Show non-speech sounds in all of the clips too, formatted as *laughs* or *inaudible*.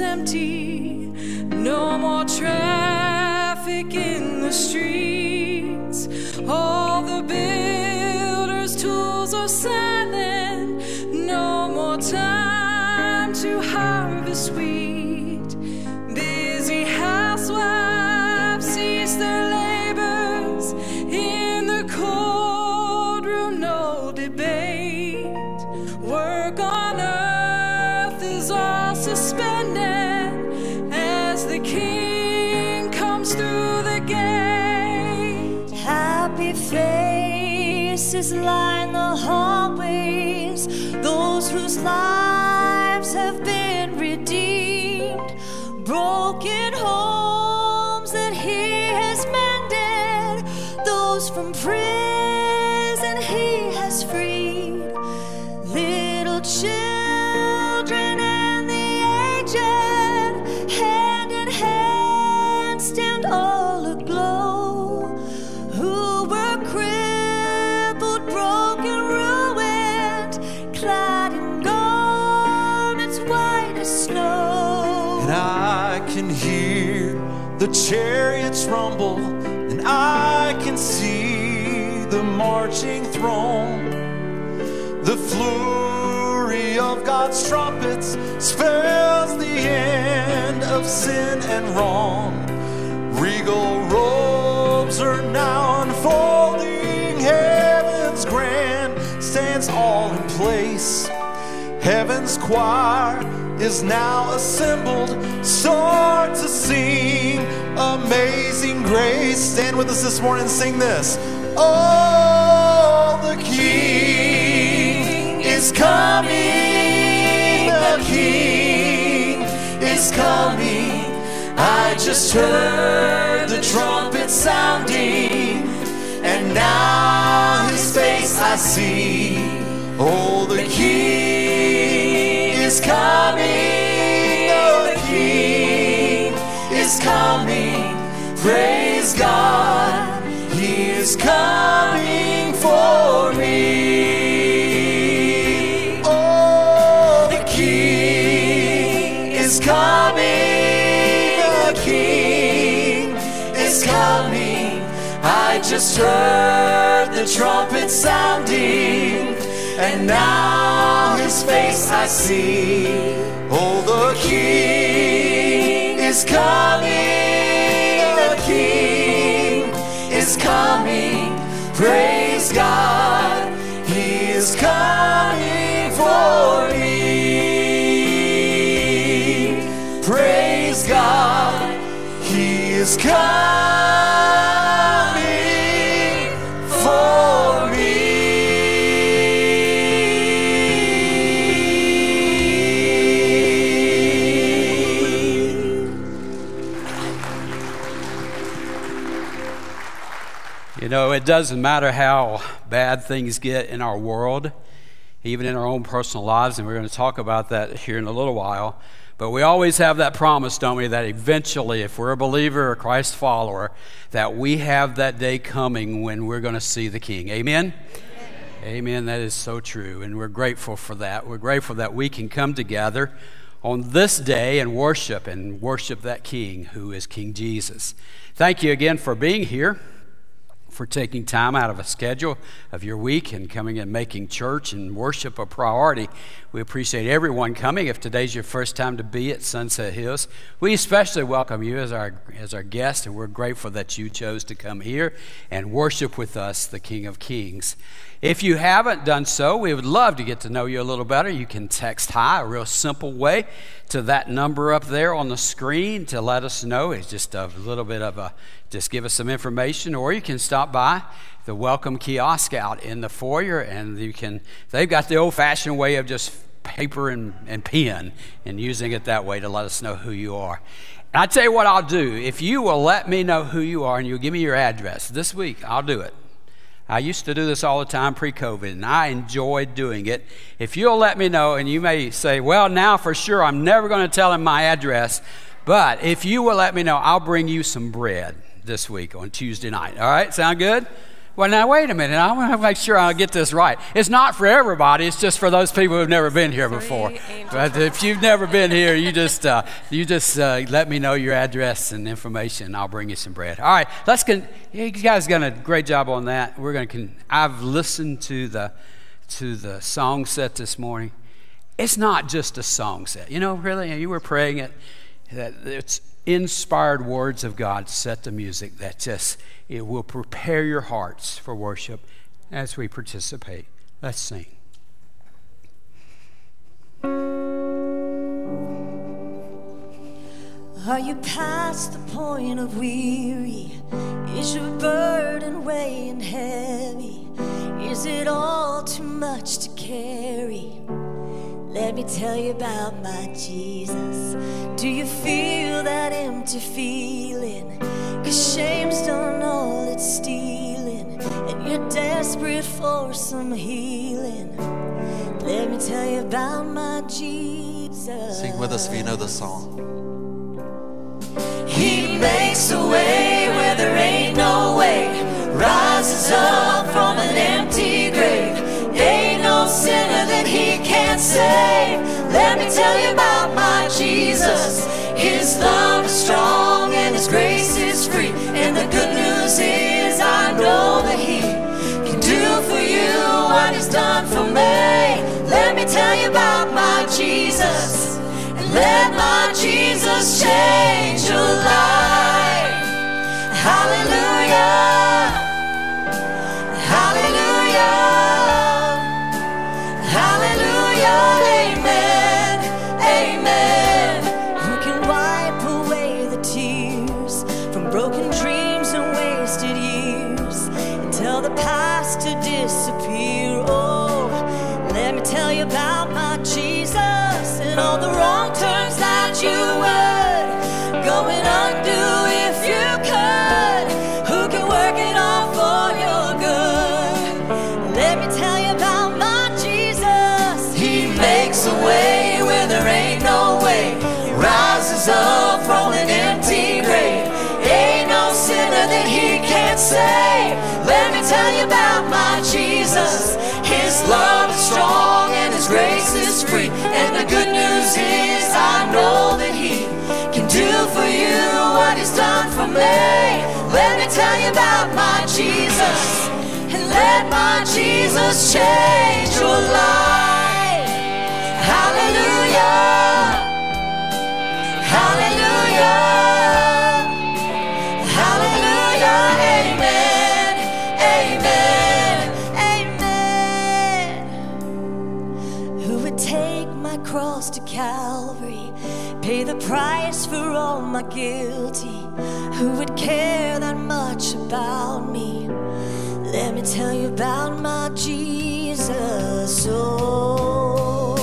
empty. Chariots rumble, and I can see the marching throng. The flurry of God's trumpets spells the end of sin and wrong. Regal robes are now unfolding, heaven's grand stands all in place. Heaven's choir is now assembled. Start to sing amazing grace. Stand with us this morning and sing this. Oh, the King is coming. The King is coming. I just heard the trumpet sounding, and now his face I see. Oh, the King is coming. Is coming. Praise God, He is coming for me. Oh, the King is coming. The King is coming. I just heard the trumpet sounding, and now his face I see. Oh, the King is coming. The King is coming. Praise God, He is coming for me. Praise God, He is coming You know, it doesn't matter how bad things get in our world, even in our own personal lives, and we're going to talk about that here in a little while. But we always have that promise, don't we, that eventually, if we're a believer or Christ follower, that we have that day coming when we're going to see the King. Amen? Amen. That is so true. And we're grateful for that. We're grateful that we can come together on this day and worship and worship that King who is King Jesus. Thank you again for being here for taking time out of a schedule of your week and coming and making church and worship a priority. We appreciate everyone coming. If today's your first time to be at Sunset Hills, we especially welcome you as our as our guest, and we're grateful that you chose to come here and worship with us, the King of Kings. If you haven't done so, we would love to get to know you a little better. You can text hi, a real simple way, to that number up there on the screen to let us know. It's just a little bit of a, just give us some information, or you can stop by the welcome kiosk out in the foyer, and you can, they've got the old fashioned way of just paper and, and pen and using it that way to let us know who you are. And I tell you what I'll do. If you will let me know who you are and you'll give me your address this week, I'll do it. I used to do this all the time pre COVID, and I enjoyed doing it. If you'll let me know, and you may say, well, now for sure, I'm never going to tell him my address, but if you will let me know, I'll bring you some bread this week on Tuesday night. All right, sound good? Well, now wait a minute. I want to make sure I get this right. It's not for everybody. It's just for those people who've never been here before. But if you've never been here, you just uh, you just uh, let me know your address and information. And I'll bring you some bread. All right, let's. Con- you guys done a great job on that. We're to. Con- I've listened to the to the song set this morning. It's not just a song set. You know, really, you were praying it. That it's inspired words of God set the music that just it will prepare your hearts for worship as we participate. Let's sing. Are you past the point of weary? Is your burden weighing heavy? Is it all too much to carry? Let me tell you about my Jesus. Do you feel that empty feeling? Cause shame's done all it's stealing, and you're desperate for some healing. Let me tell you about my Jesus. Sing with us if you know the song. He makes a way where there ain't no way, rises up from an he. Let me tell you about my Jesus. His love is strong and his grace is free. And the good news is I know that he can do for you what he's done for me. Let me tell you about my Jesus. And let my Jesus change your life. Hallelujah. He. Let me tell you about my Jesus. His love is strong and his grace is free. And the good news is I know that he can do for you what he's done for me. Let me tell you about my Jesus. And let my Jesus change your life. Hallelujah. Hallelujah. Price for all my guilty? Who would care that much about me? Let me tell you about my Jesus. Oh,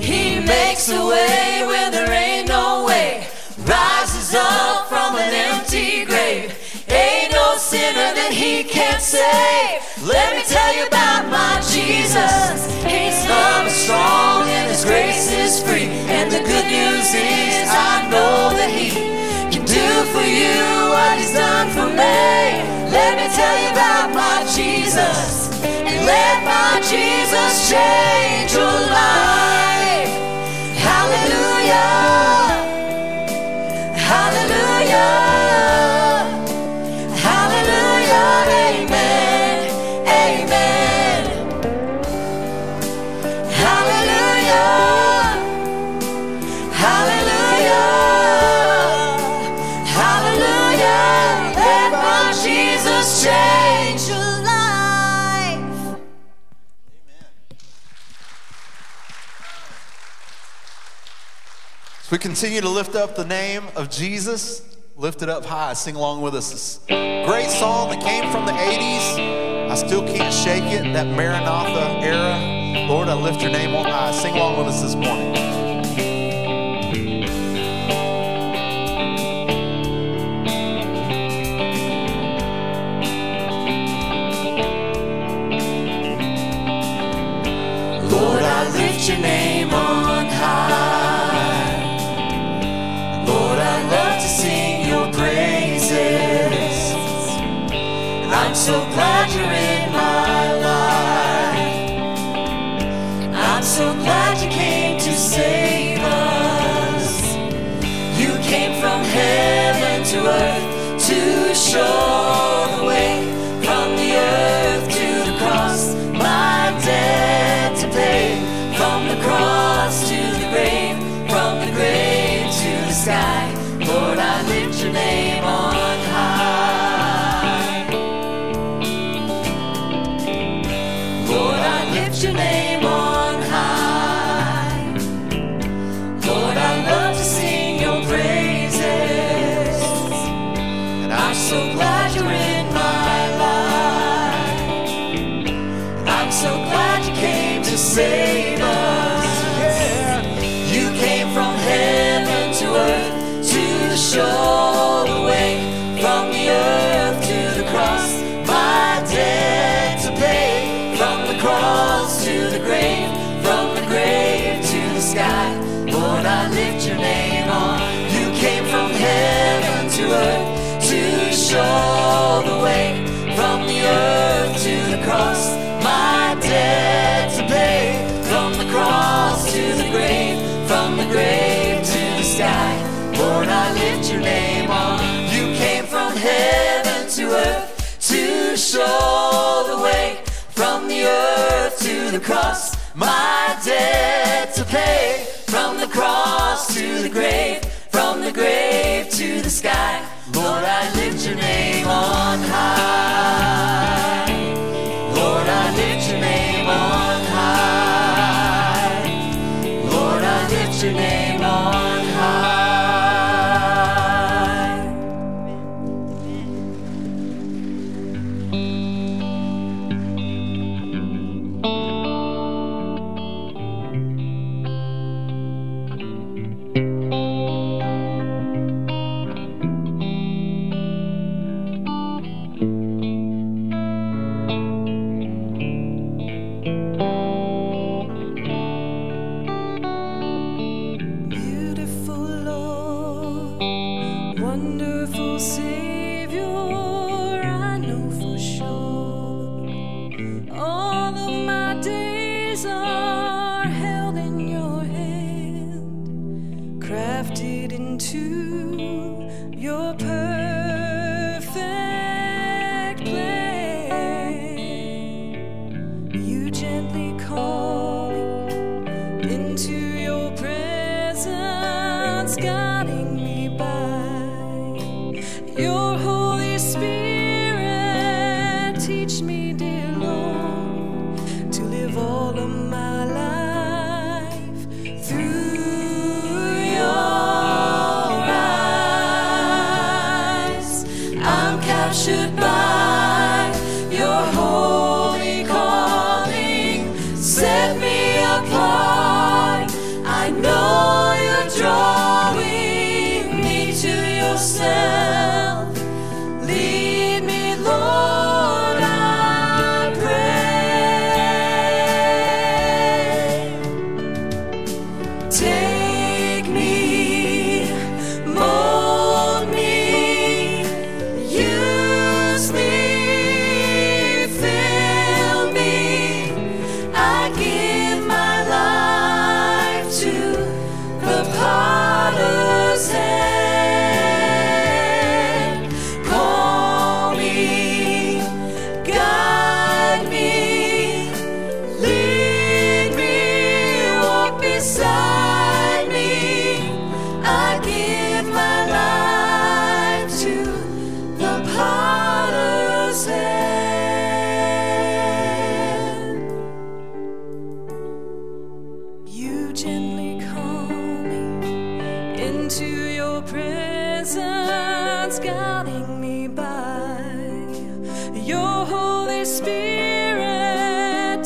He makes a way where there ain't no way. Rises up from an empty grave. Ain't no sinner that He can't save. Let me you about my Jesus. His love is strong and His grace is free. And the good news is I know that He can do for you what He's done for me. Let me tell you about my Jesus. And let my Jesus change your life. Continue to lift up the name of Jesus, lift it up high. Sing along with us. Great song that came from the 80s. I still can't shake it. That Maranatha era. Lord, I lift your name on high. Sing along with us this morning. so glad you're in my life. I'm so glad you came to save us. You came from heaven to earth to show. cost my debt to pay. From the cross to the grave, from the grave to the sky. Lord, I lift your name on. You came from heaven to earth to show the way. From the earth to the cross, my debt to pay. From the cross to the grave, from the grave to the sky. Lord, I lift your name on high.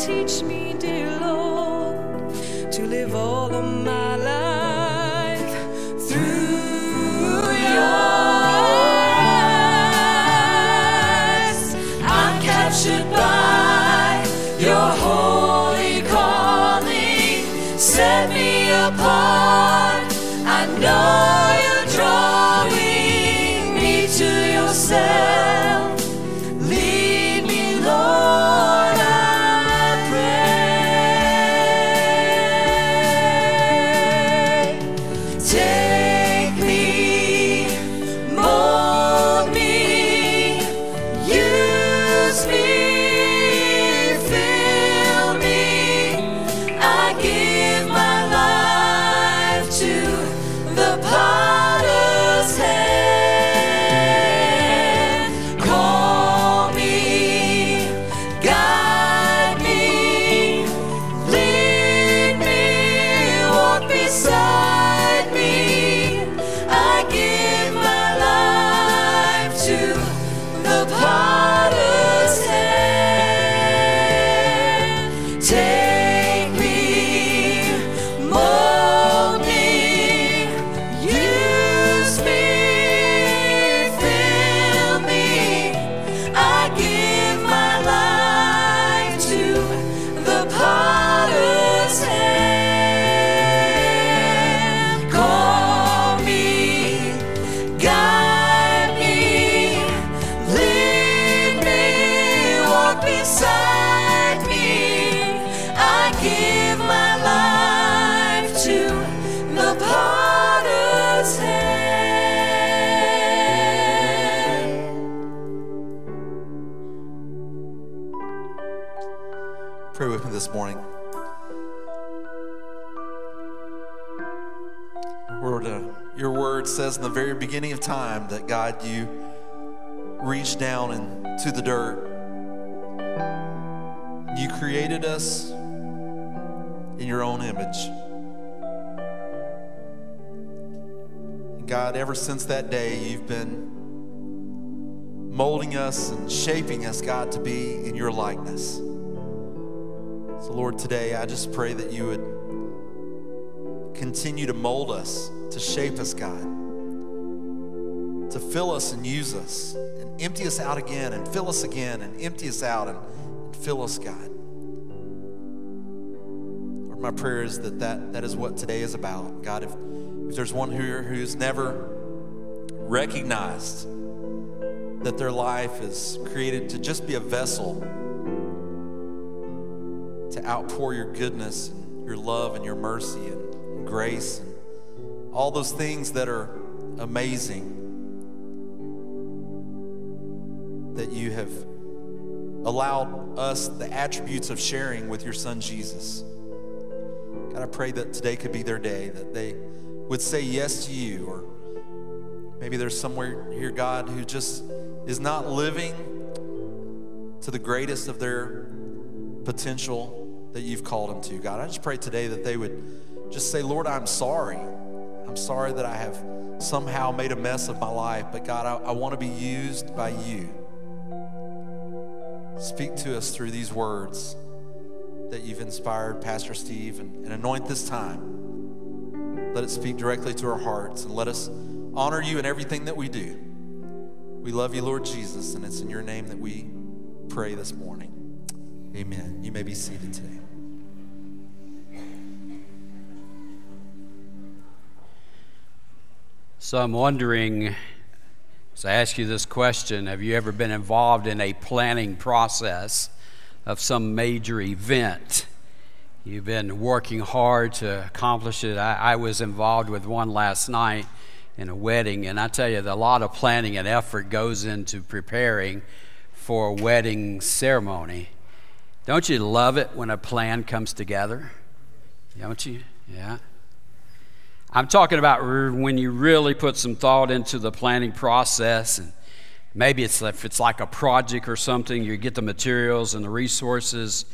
teach me. Beginning of time that God, you reached down into the dirt. You created us in your own image. God, ever since that day, you've been molding us and shaping us, God, to be in your likeness. So, Lord, today I just pray that you would continue to mold us, to shape us, God, fill us and use us, and empty us out again, and fill us again, and empty us out, and, and fill us, God. Lord, my prayer is that, that that is what today is about. God, if, if there's one here who's never recognized that their life is created to just be a vessel to outpour your goodness and your love and your mercy and grace and all those things that are amazing that you have allowed us the attributes of sharing with your son Jesus. God, I pray that today could be their day, that they would say yes to you. Or maybe there's somewhere here, God, who just is not living to the greatest of their potential that you've called them to. God, I just pray today that they would just say, Lord, I'm sorry. I'm sorry that I have somehow made a mess of my life, but God, I, I want to be used by you. Speak to us through these words that you've inspired Pastor Steve and, and anoint this time. Let it speak directly to our hearts and let us honor you in everything that we do. We love you, Lord Jesus, and it's in your name that we pray this morning. Amen. You may be seated today. So I'm wondering, as I ask you this question, have you ever been involved in a planning process of some major event? You've been working hard to accomplish it. I, I was involved with one last night in a wedding, and I tell you, a lot of planning and effort goes into preparing for a wedding ceremony. Don't you love it when a plan comes together? Don't you? Yeah. I'm talking about when you really put some thought into the planning process and maybe it's if it's like a project or something you get the materials and the resources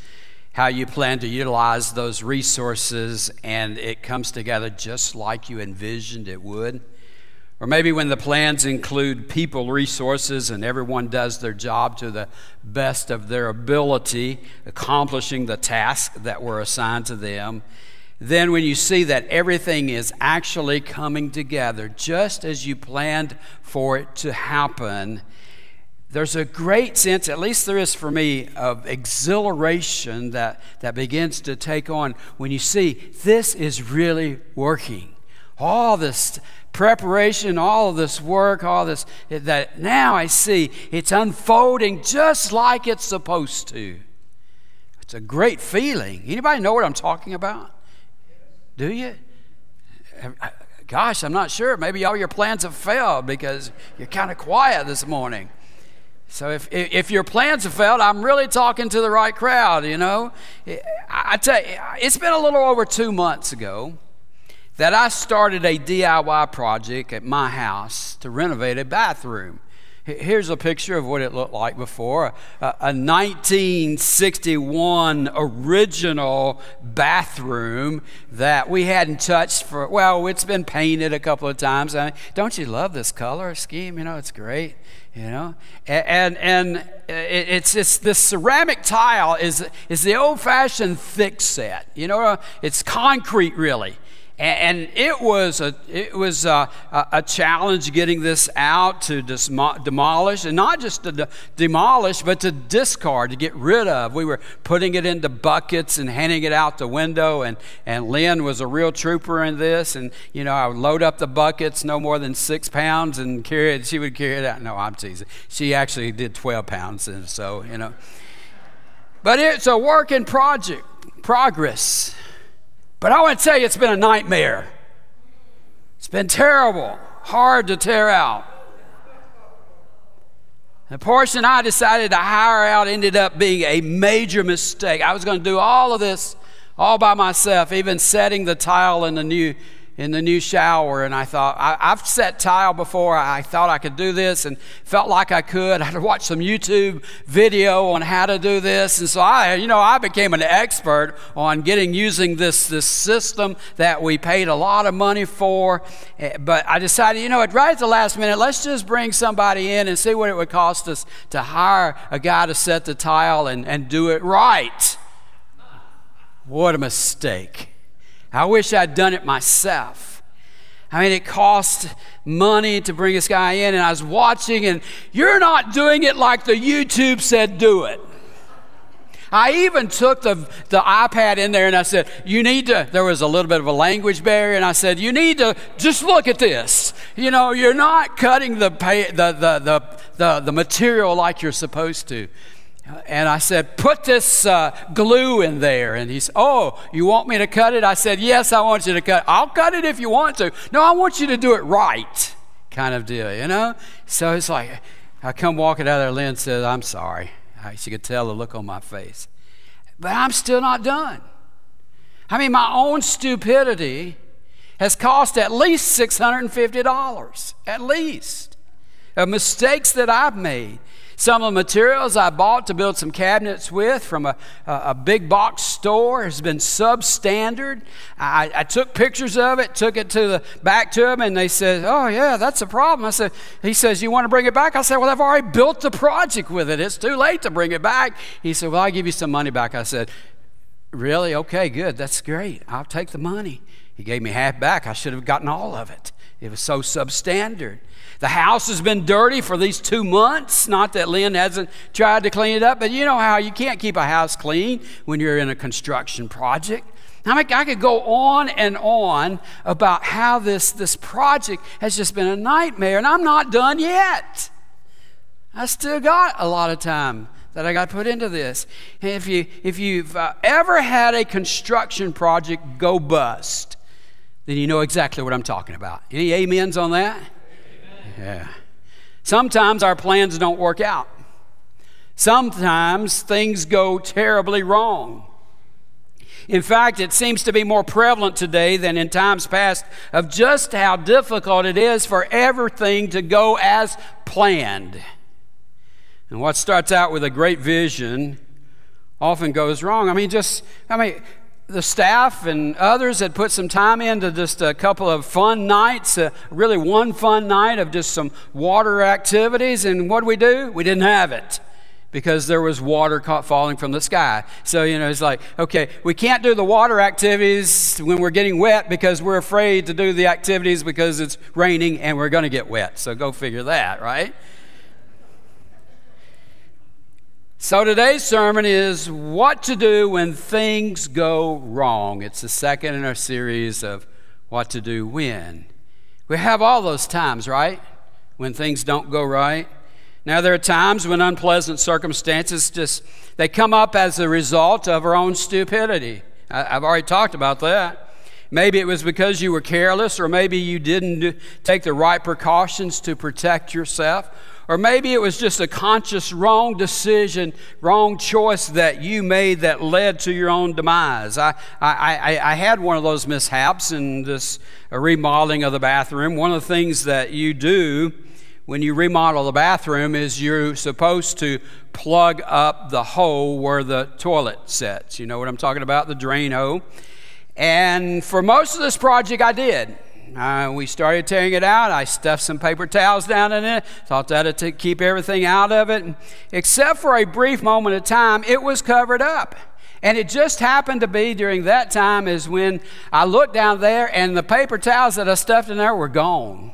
how you plan to utilize those resources and it comes together just like you envisioned it would. Or maybe when the plans include people resources and everyone does their job to the best of their ability accomplishing the task that were assigned to them then when you see that everything is actually coming together just as you planned for it to happen, there's a great sense, at least there is for me, of exhilaration that, that begins to take on when you see this is really working. All this preparation, all of this work, all this, that now I see it's unfolding just like it's supposed to. It's a great feeling. Anybody know what I'm talking about? Do you? Gosh, I'm not sure. Maybe all your plans have failed because you're kind of quiet this morning. So if, if your plans have failed, I'm really talking to the right crowd, you know. I tell you, it's been a little over two months ago that I started a DIY project at my house to renovate a bathroom. Here's a picture of what it looked like before a, a 1961 original bathroom that we hadn't touched for, well, it's been painted a couple of times. I mean, don't you love this color scheme? You know, it's great you know and and uh, it's it's this ceramic tile is is the old fashioned thick set you know it's concrete really and it was a it was uh, a, a challenge getting this out to demolish and not just to de- demolish but to discard to get rid of. We were putting it into buckets and handing it out the window and and lynn was a real trooper in this and you know i would load up the buckets no more than six pounds and carry it she would carry it out. No i'm teasing. She actually did 12 pounds and so you know. But it's a work in project, progress. But I want to tell you, it's been a nightmare. It's been terrible, hard to tear out. The portion I decided to hire out ended up being a major mistake. I was going to do all of this all by myself, even setting the tile in the new in the new shower and I thought, I, have set tile before. I thought I could do this and felt like I could. *laughs* I had watched some YouTube video on how to do this. And so I, you know, I became an expert on getting using this, this system that we paid a lot of money for. Eh, but I decided, you know, at right at the last minute, let's just bring somebody in and see what it would cost us to hire a guy to set the tile and, and do it right. What a mistake. I wish I'd done it myself. I mean, it cost money to bring this guy in, and I was watching, and you're not doing it like the YouTube said do it. I even took the, the iPad in there and I said, You need to, there was a little bit of a language barrier, and I said, You need to just look at this. You know, you're not cutting the, pay, the, the, the, the, the material like you're supposed to. And I said, Put this uh, glue in there. And he said, Oh, you want me to cut it? I said, Yes, I want you to cut it. I'll cut it if you want to. No, I want you to do it right, kind of deal, you know? So it's like, I come walking out of there, Lynn says, I'm sorry. She could tell the look on my face. But I'm still not done. I mean, my own stupidity has cost at least $650, at least, of mistakes that I've made. Some of the materials I bought to build some cabinets with from a, a, a big box store has been substandard. I, I, took pictures of it, took it to the back to them, and they said, "Oh yeah, that's a problem." I said, "He says you want to bring it back?" I said, "Well, I've already built the project with it. It's too late to bring it back." He said, "Well, I'll give you some money back." I said, "Really? Okay, good. That's great. I'll take the money." He gave me half back. I should have gotten all of it. It was so substandard. The house has been dirty for these two months. Not that Lynn hasn't tried to clean it up, but you know how you can't keep a house clean when you're in a construction project. I, mean, I could go on and on about how this, this project has just been a nightmare, and I'm not done yet. I still got a lot of time that I got put into this. If, you, if you've uh, ever had a construction project go bust, then you know exactly what I'm talking about. Any amens on that? Yeah. Sometimes our plans don't work out. Sometimes things go terribly wrong. In fact, it seems to be more prevalent today than in times past of just how difficult it is for everything to go as planned. And what starts out with a great vision often goes wrong. I mean, just, I mean, the staff and others had put some time into just a couple of fun nights, uh, really one fun night of just some water activities. And what did we do? We didn't have it because there was water caught falling from the sky. So, you know, it's like, okay, we can't do the water activities when we're getting wet because we're afraid to do the activities because it's raining and we're going to get wet. So go figure that, right? So today's sermon is what to do when things go wrong. It's the second in our series of what to do when. We have all those times, right? When things don't go right. Now there are times when unpleasant circumstances just they come up as a result of our own stupidity. I, have already talked about that. Maybe it was because you were careless, or maybe you didn't take the right precautions to protect yourself, or maybe it was just a conscious wrong decision, wrong choice that you made that led to your own demise. I, I, I, I had one of those mishaps in this uh, remodeling of the bathroom. One of the things that you do when you remodel the bathroom is you're supposed to plug up the hole where the toilet sits. You know what I'm talking about? The drain hole. And for most of this project, I did. Uh, we started tearing it out. I stuffed some paper towels down in it, thought that'd keep everything out of it. Except for a brief moment of time, it was covered up. And it just happened to be during that time is when I looked down there and the paper towels that I stuffed in there were gone.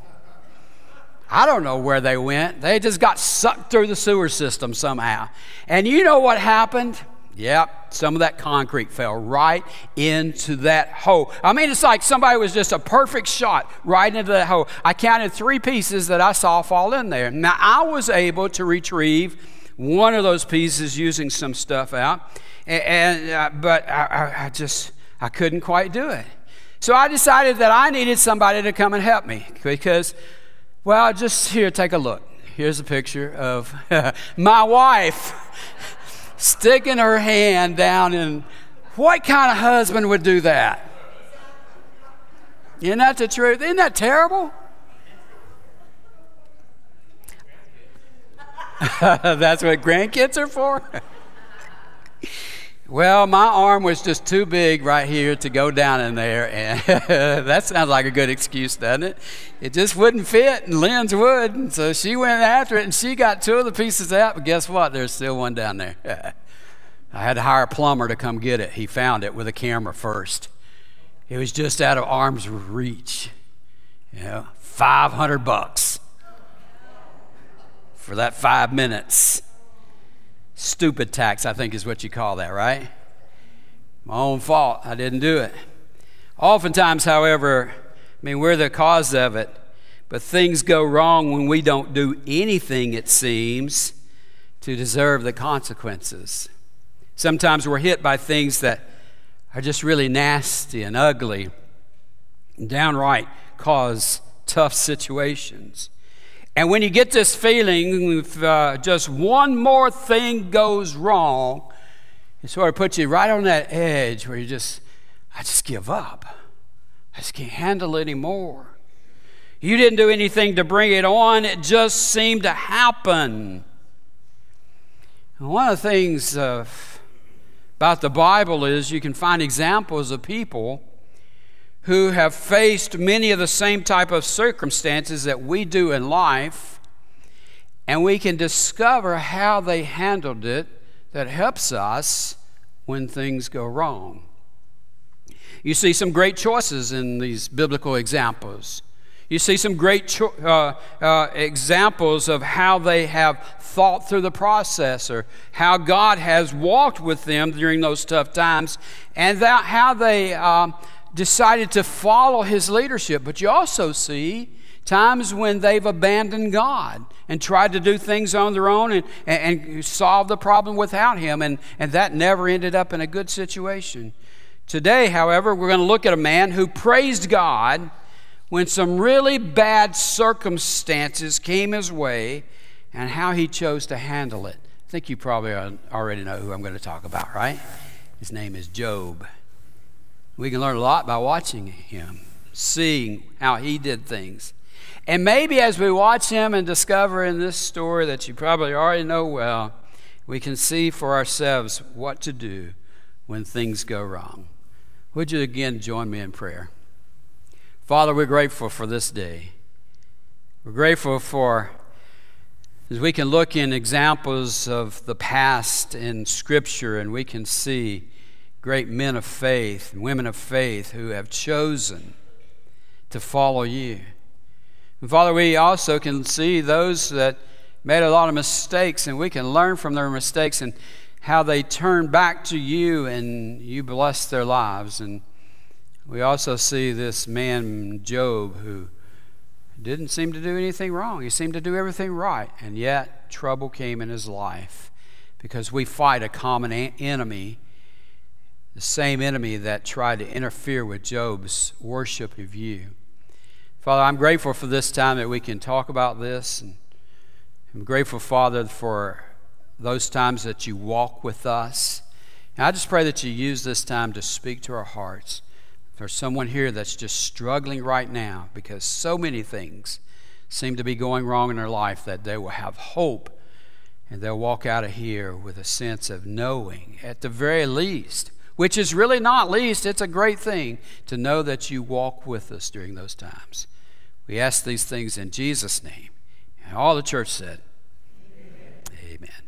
I don't know where they went. They just got sucked through the sewer system somehow. And you know what happened? Yep, some of that concrete fell right into that hole. I mean, it's like somebody was just a perfect shot right into that hole. I counted three pieces that I saw fall in there. Now, I was able to retrieve one of those pieces using some stuff out. And, and uh, but I, I, I just I couldn't quite do it. So I decided that I needed somebody to come and help me because, well, just here, take a look. Here's a picture of *laughs* my wife sticking her hand down in. What kind of husband would do that? Isn't that the truth? Isn't that terrible? *laughs* That's what grandkids are for? *laughs* well, my arm was just too big right here to go down in there, and *laughs* that sounds like a good excuse, doesn't it? It just wouldn't fit, and Lynn's would, and so she went after it, and she got two of the pieces out, but guess what? There's still one down there. *laughs* I had to hire a plumber to come get it. He found it with a camera first. It was just out of arm's reach. You know, 500 bucks for that five minutes. Stupid tax, I think is what you call that, right? My own fault. I didn't do it. Oftentimes, however, I mean, we're the cause of it, but things go wrong when we don't do anything, it seems, to deserve the consequences. Sometimes we're hit by things that are just really nasty and ugly, and downright cause tough situations. And when you get this feeling, if uh, just one more thing goes wrong, it sort of puts you right on that edge where you just, I just give up. I just can't handle it anymore. You didn't do anything to bring it on, it just seemed to happen. And one of the things uh, about the Bible is you can find examples of people who have faced many of the same type of circumstances that we do in life, and we can discover how they handled it that helps us when things go wrong. You see some great choices in these biblical examples. You see some great cho- uh, uh, examples of how they have thought through the process or how God has walked with them during those tough times and that how they um, decided to follow his leadership. But you also see times when they've abandoned God and tried to do things on their own and, and, and solve the problem without him, and, and that never ended up in a good situation. Today, however, we're going to look at a man who praised God when some really bad circumstances came his way and how he chose to handle it. I think you probably already know who I'm going to talk about, right? His name is Job. We can learn a lot by watching him, seeing how he did things. And maybe as we watch him and discover in this story that you probably already know well, we can see for ourselves what to do when things go wrong. Would you again join me in prayer? Father, we're grateful for this day. We're grateful for as we can look in examples of the past in Scripture and we can see great men of faith and women of faith who have chosen to follow you. And Father, we also can see those that made a lot of mistakes, and we can learn from their mistakes and how they turned back to you and you blessed their lives. And we also see this man, Job, who didn't seem to do anything wrong. He seemed to do everything right, and yet trouble came in his life because we fight a common enemy the same enemy that tried to interfere with Job's worship of you. Father, I'm grateful for this time that we can talk about this. And I'm grateful, Father, for those times that you walk with us. And I just pray that you use this time to speak to our hearts. If there's someone here that's just struggling right now because so many things seem to be going wrong in their life, that they will have hope and they'll walk out of here with a sense of knowing, at the very least, which is really not least, it's a great thing to know that you walk with us during those times. We ask these things in Jesus' name. And all the church said, Amen. Amen.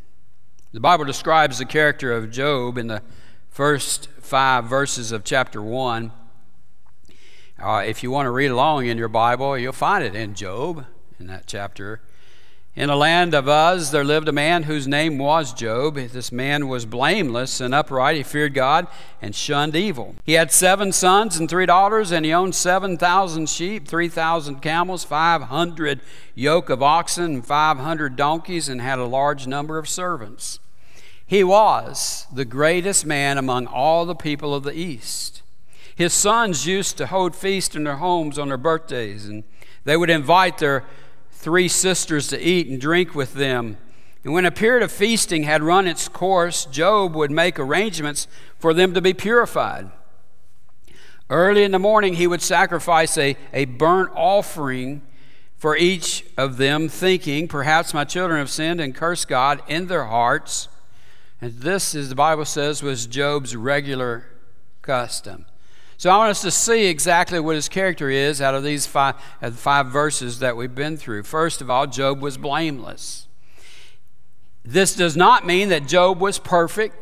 The Bible describes the character of Job in the first five verses of chapter 1. Uh, if you want to read along in your Bible, you'll find it in Job, in that chapter. In a land of Uz, there lived a man whose name was Job. This man was blameless and upright. He feared God and shunned evil. He had seven sons and three daughters, and he owned 7,000 sheep, 3,000 camels, 500 yoke of oxen, and 500 donkeys, and had a large number of servants. He was the greatest man among all the people of the East. His sons used to hold feasts in their homes on their birthdays, and they would invite their three sisters to eat and drink with them. And when a period of feasting had run its course, Job would make arrangements for them to be purified. Early in the morning, he would sacrifice a, a burnt offering for each of them, thinking, Perhaps my children have sinned and cursed God in their hearts. And this, as the Bible says, was Job's regular custom. So I want us to see exactly what his character is out of these five, uh, five verses that we've been through. First of all, Job was blameless. This does not mean that Job was perfect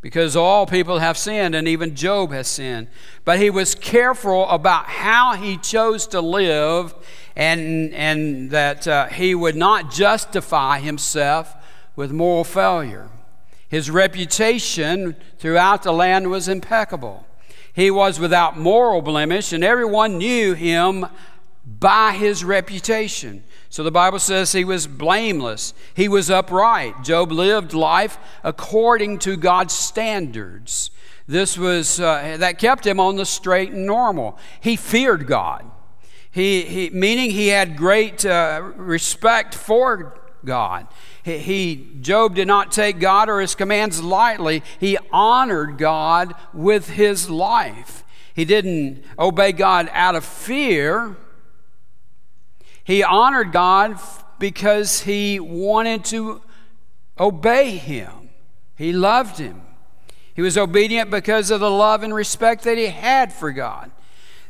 because all people have sinned and even Job has sinned. But he was careful about how he chose to live and, and that uh, he would not justify himself with moral failure. His reputation throughout the land was impeccable. He was without moral blemish, and everyone knew him by his reputation. So the Bible says he was blameless, he was upright. Job lived life according to God's standards. This was uh, that kept him on the straight and normal. He feared God. He, he meaning he had great uh, respect for God. He, Job did not take God or his commands lightly. He honored God with his life. He didn't obey God out of fear. He honored God because he wanted to obey him. He loved him. He was obedient because of the love and respect that he had for God.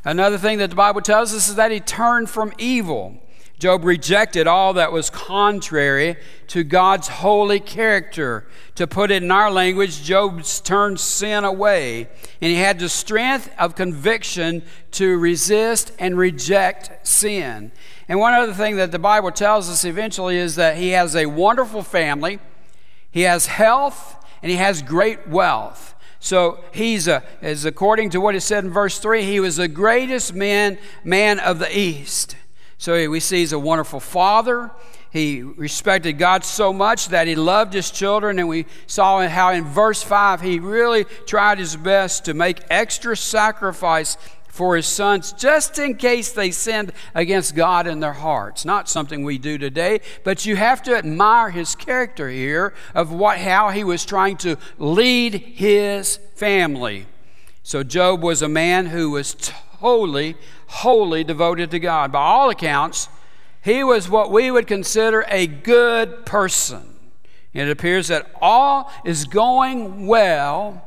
Another thing that the Bible tells us is that he turned from evil. Job rejected all that was contrary to God's holy character. To put it in our language, Job turned sin away, and he had the strength of conviction to resist and reject sin. And one other thing that the Bible tells us eventually is that he has a wonderful family, he has health, and he has great wealth. So he's a, as according to what it said in verse 3, he was the greatest man, man of the East. So we see he's a wonderful father. He respected God so much that he loved his children. And we saw how in verse 5 he really tried his best to make extra sacrifice for his sons just in case they sinned against God in their hearts. Not something we do today, but you have to admire his character here of what how he was trying to lead his family. So Job was a man who was totally wholly devoted to God. By all accounts, he was what we would consider a good person. And It appears that all is going well.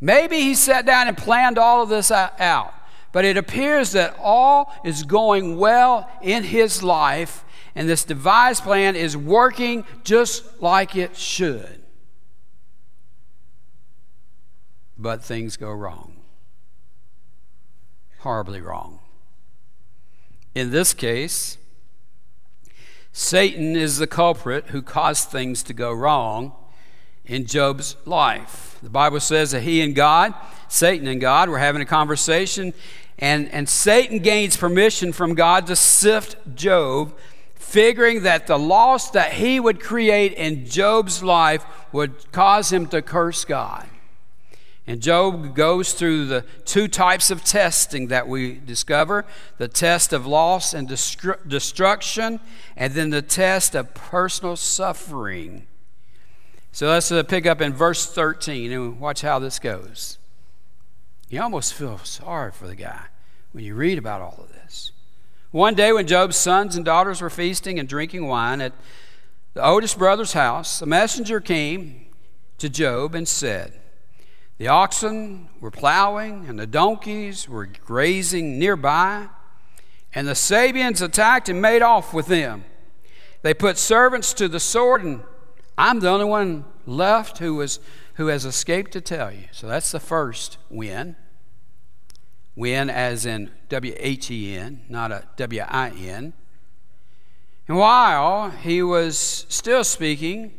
Maybe he sat down and planned all of this out, but it appears that all is going well in his life, and this devised plan is working just like it should. But things go wrong horribly wrong. In this case, Satan is the culprit who caused things to go wrong in Job's life. The Bible says that he and God, Satan and God, were having a conversation, and, and Satan gains permission from God to sift Job, figuring that the loss that he would create in Job's life would cause him to curse God. And Job goes through the two types of testing that we discover the test of loss and destru- destruction, and then the test of personal suffering. So let's uh, pick up in verse 13 and watch how this goes. You almost feel sorry for the guy when you read about all of this. One day, when Job's sons and daughters were feasting and drinking wine at the oldest brother's house, a messenger came to Job and said, the oxen were plowing, and the donkeys were grazing nearby, and the Sabeans attacked and made off with them. They put servants to the sword, and I'm the only one left who, was, who has escaped to tell you. So that's the first win. Win as in W H E N, not a W I N. And while he was still speaking,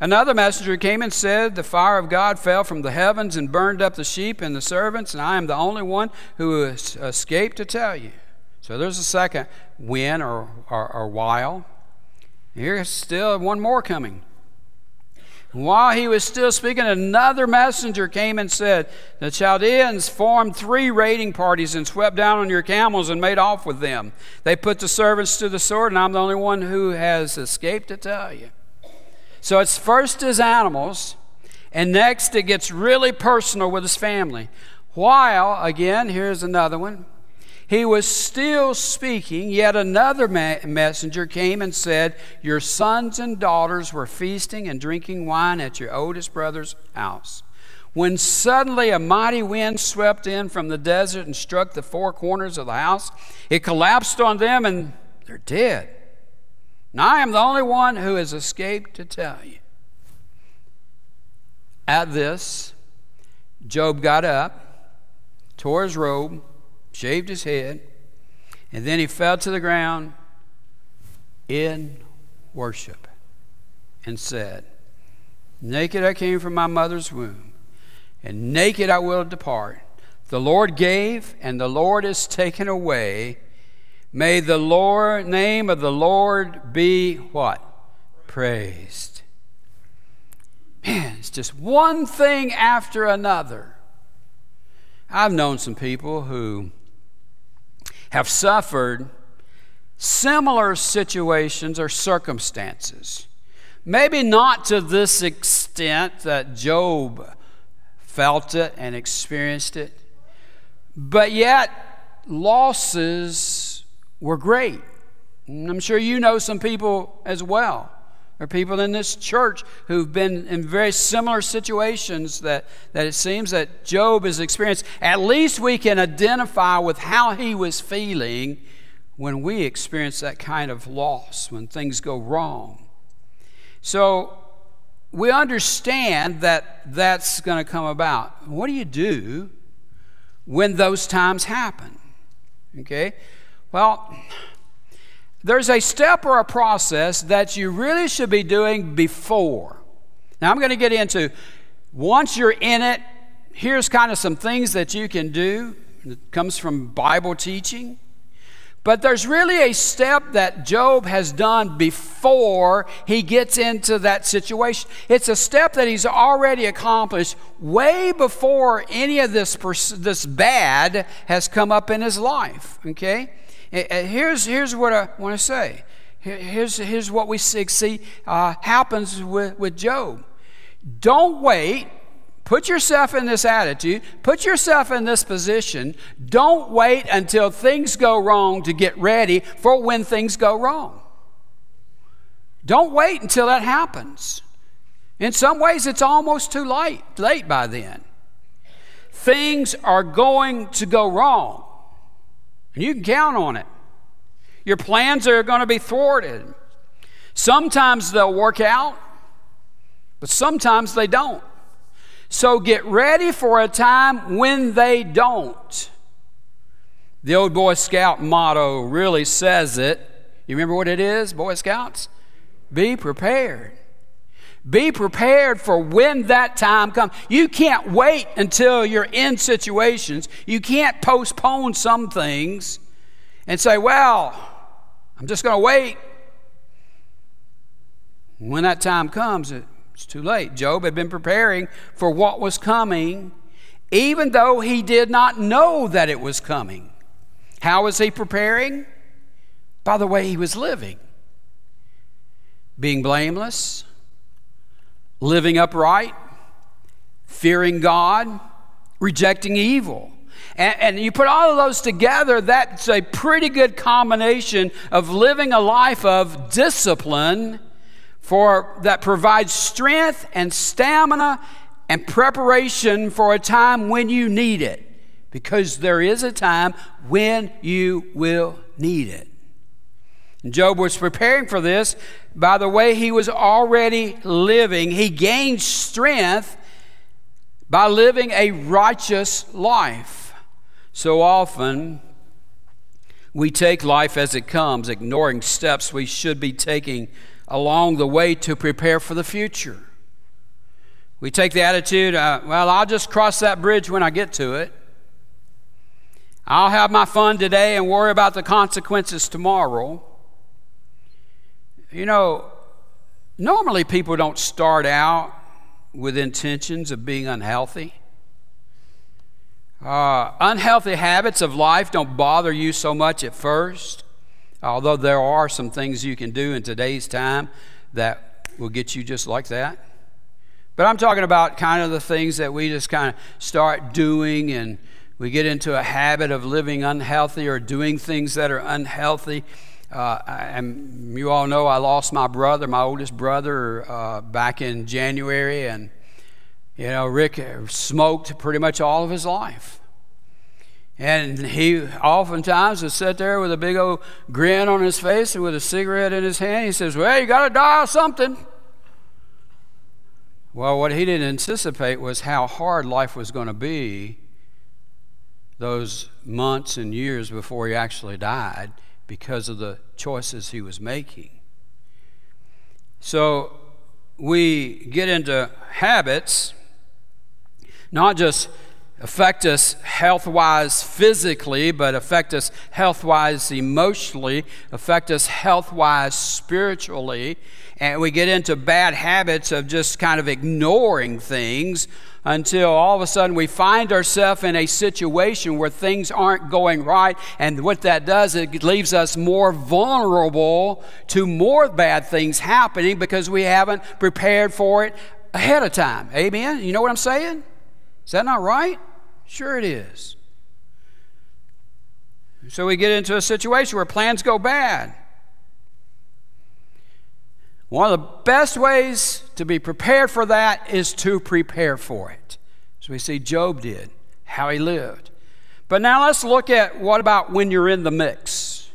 another messenger came and said, The fire of God fell from the heavens and burned up the sheep and the servants, and I am the only one who has escaped to tell you. So there's a second when or, or, or while. Here's still one more coming. While he was still speaking, another messenger came and said, The Chaldeans formed three raiding parties and swept down on your camels and made off with them. They put the servants to the sword, and I'm the only one who has escaped to tell you. So it's first his animals, and next it gets really personal with his family. While, again, here's another one. He was still speaking, yet another ma- messenger came and said, Your sons and daughters were feasting and drinking wine at your oldest brother's house. When suddenly a mighty wind swept in from the desert and struck the four corners of the house, it collapsed on them and they're dead. And I am the only one who has escaped to tell you. At this, Job got up, tore his robe, shaved his head, and then he fell to the ground in worship and said, Naked I came from my mother's womb, and naked I will depart. The Lord gave, and the Lord is taken away. May the Lord, name of the Lord be what? Praised. Man, it's just one thing after another. I've known some people who have suffered similar situations or circumstances. Maybe not to this extent that Job felt it and experienced it, but yet losses were great. And I'm sure you know some people as well. There are people in this church who've been in very similar situations that, that it seems that Job has experienced. At least we can identify with how he was feeling when we experience that kind of loss, when things go wrong. So we understand that that's going to come about. What do you do when those times happen? Okay? Well, there's a step or a process that you really should be doing before. Now, I'm going to get into once you're in it, here's kind of some things that you can do. It comes from Bible teaching. But there's really a step that Job has done before he gets into that situation. It's a step that he's already accomplished way before any of this, this bad has come up in his life. Okay? Here's, here's what I want to say. Here's, here's what we see uh, happens with, with Job. Don't wait. Put yourself in this attitude. Put yourself in this position. Don't wait until things go wrong to get ready for when things go wrong. Don't wait until that happens. In some ways, it's almost too late, late by then. Things are going to go wrong. And you can count on it. Your plans are going to be thwarted. Sometimes they'll work out, but sometimes they don't. So get ready for a time when they don't. The old Boy Scout motto really says it. You remember what it is, Boy Scouts? Be prepared. Be prepared for when that time comes. You can't wait until you're in situations. You can't postpone some things and say, well, I'm just going to wait. When that time comes, it's too late. Job had been preparing for what was coming, even though he did not know that it was coming. How was he preparing? By the way he was living. Being blameless, living upright, fearing God, rejecting evil. And, and, you put all of those together, that's a pretty good combination of living a life of discipline for that provides strength and stamina and preparation for a time when you need it. Because there is a time when you will need it. Job was preparing for this by the way he was already living. He gained strength by living a righteous life. So often, We take life as it comes, ignoring steps we should be taking along the way to prepare for the future. We take the attitude, uh, well, I'll just cross that bridge when I get to it. I'll have my fun today and worry about the consequences tomorrow. You know, normally people don't start out with intentions of being unhealthy. Uh, unhealthy habits of life don't bother you so much at first, although there are some things you can do in today's time that will get you just like that. But I'm talking about kind of the things that we just kind of start doing and we get into a habit of living unhealthy or doing things that are unhealthy. Uh, and you all know I lost my brother, my oldest brother, uh, back in January, and you know Rick smoked pretty much all of his life, and he oftentimes would sit there with a big old grin on his face and with a cigarette in his hand. He says, "Well, you got to die of something." Well, what he didn't anticipate was how hard life was going to be those months and years before he actually died because of the choices he was making. So we get into habits, not just affect us health wise physically, but affect us health wise emotionally, affect us health wise spiritually. And we get into bad habits of just kind of ignoring things until all of a sudden we find ourselves in a situation where things aren't going right. And what that does, it leaves us more vulnerable to more bad things happening because we haven't prepared for it ahead of time. Amen? You know what I'm saying? Is that not right? Sure, it is. So we get into a situation where plans go bad. One of the best ways to be prepared for that is to prepare for it. So we see Job did, how he lived. But now let's look at what about when you're in the mix?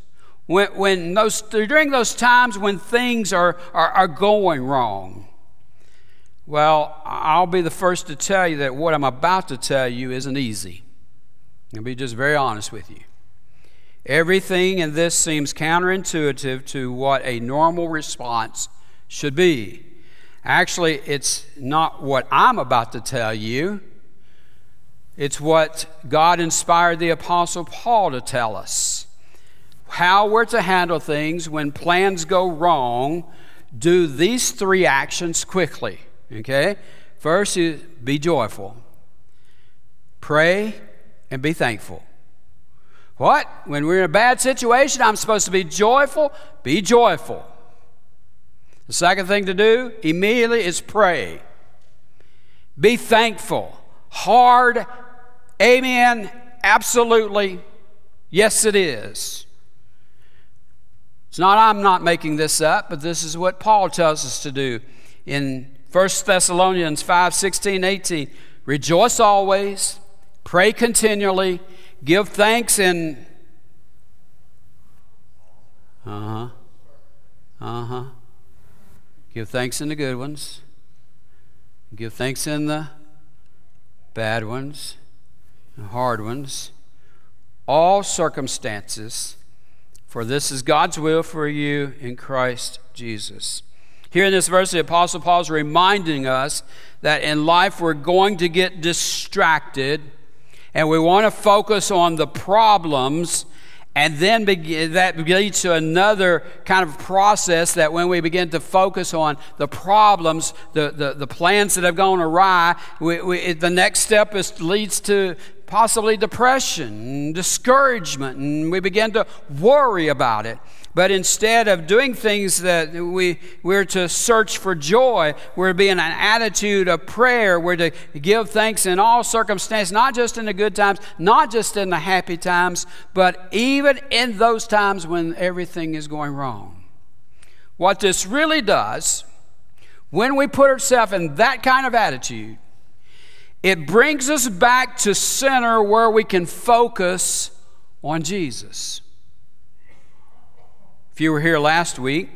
When, when those, during those times when things are, are, are going wrong. Well, I'll be the first to tell you that what I'm about to tell you isn't easy. I'll be just very honest with you. Everything in this seems counterintuitive to what a normal response should be. Actually, it's not what I'm about to tell you, it's what God inspired the Apostle Paul to tell us. How we're to handle things when plans go wrong. Do these three actions quickly. Okay? First is be joyful. Pray and be thankful. What? When we're in a bad situation, I'm supposed to be joyful? Be joyful. The second thing to do immediately is pray. Be thankful. Hard, amen, absolutely, yes, it is. It's not, I'm not making this up, but this is what Paul tells us to do in 1 Thessalonians 5 16, 18. Rejoice always, pray continually, give thanks in. Uh huh. Uh huh. Give thanks in the good ones. Give thanks in the bad ones, hard ones, all circumstances, for this is God's will for you in Christ Jesus. Here in this verse, the Apostle Paul is reminding us that in life we're going to get distracted and we want to focus on the problems and then that leads to another kind of process that when we begin to focus on the problems, the, the, the plans that have gone awry, we, we, the next step is, leads to possibly depression, discouragement, and we begin to worry about it. But instead of doing things that we, we're to search for joy, we're being an attitude of prayer. We're to give thanks in all circumstances, not just in the good times, not just in the happy times, but even in those times when everything is going wrong. What this really does, when we put ourselves in that kind of attitude, it brings us back to center where we can focus on Jesus. If you were here last week,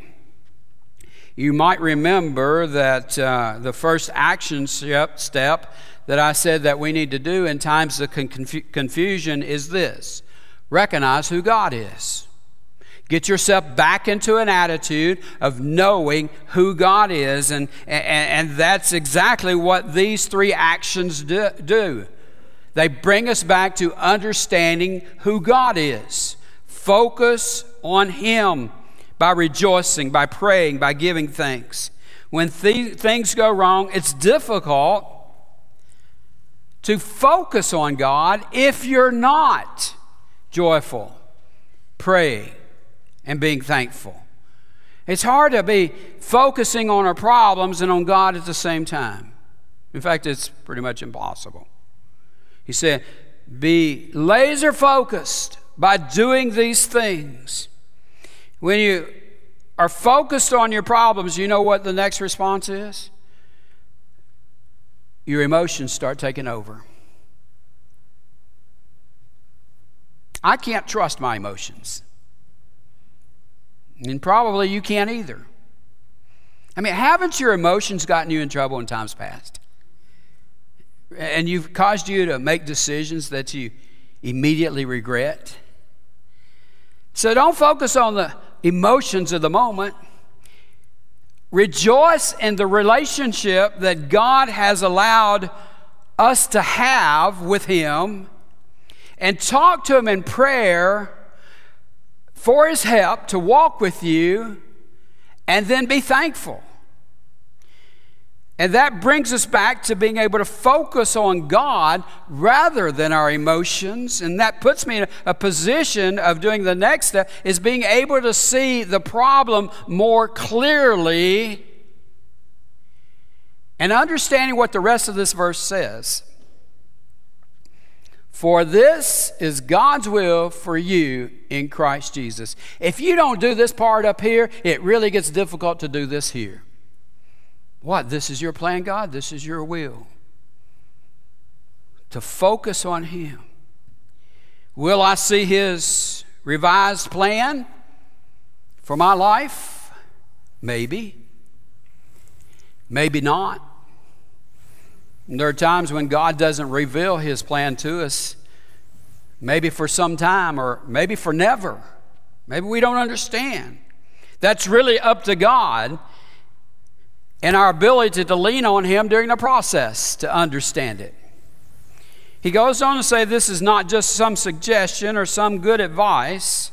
you might remember that uh, the first action step, that I said that we need to do in times of confusion is this recognize who God is. Get yourself back into an attitude of knowing who God is, and, and, and that's exactly what these three actions do, do. They bring us back to understanding who God is. Focus on Him by rejoicing, by praying, by giving thanks. When th- things go wrong, it's difficult to focus on God if you're not joyful, praying, and being thankful. It's hard to be focusing on our problems and on God at the same time. In fact, it's pretty much impossible. He said, Be laser focused by doing these things. When you are focused on your problems, you know what the next response is? Your emotions start taking over. I can't trust my emotions. And probably you can't either. I mean, haven't your emotions gotten you in trouble in times past? And you've caused you to make decisions that you immediately regret? So don't focus on the emotions of the moment. Rejoice in the relationship that God has allowed us to have with Him and talk to Him in prayer for His help to walk with you and then be thankful. And that brings us back to being able to focus on God rather than our emotions. And that puts me in a position of doing the next step is being able to see the problem more clearly and understanding what the rest of this verse says. For this is God's will for you in Christ Jesus. If you don't do this part up here, it really gets difficult to do this here. What? This is your plan, God? This is your will. To focus on Him. Will I see His revised plan for my life? Maybe. Maybe not. And there are times when God doesn't reveal His plan to us, maybe for some time or maybe for never. Maybe we don't understand. That's really up to God and our ability to lean on Him during the process to understand it. He goes on to say this is not just some suggestion or some good advice,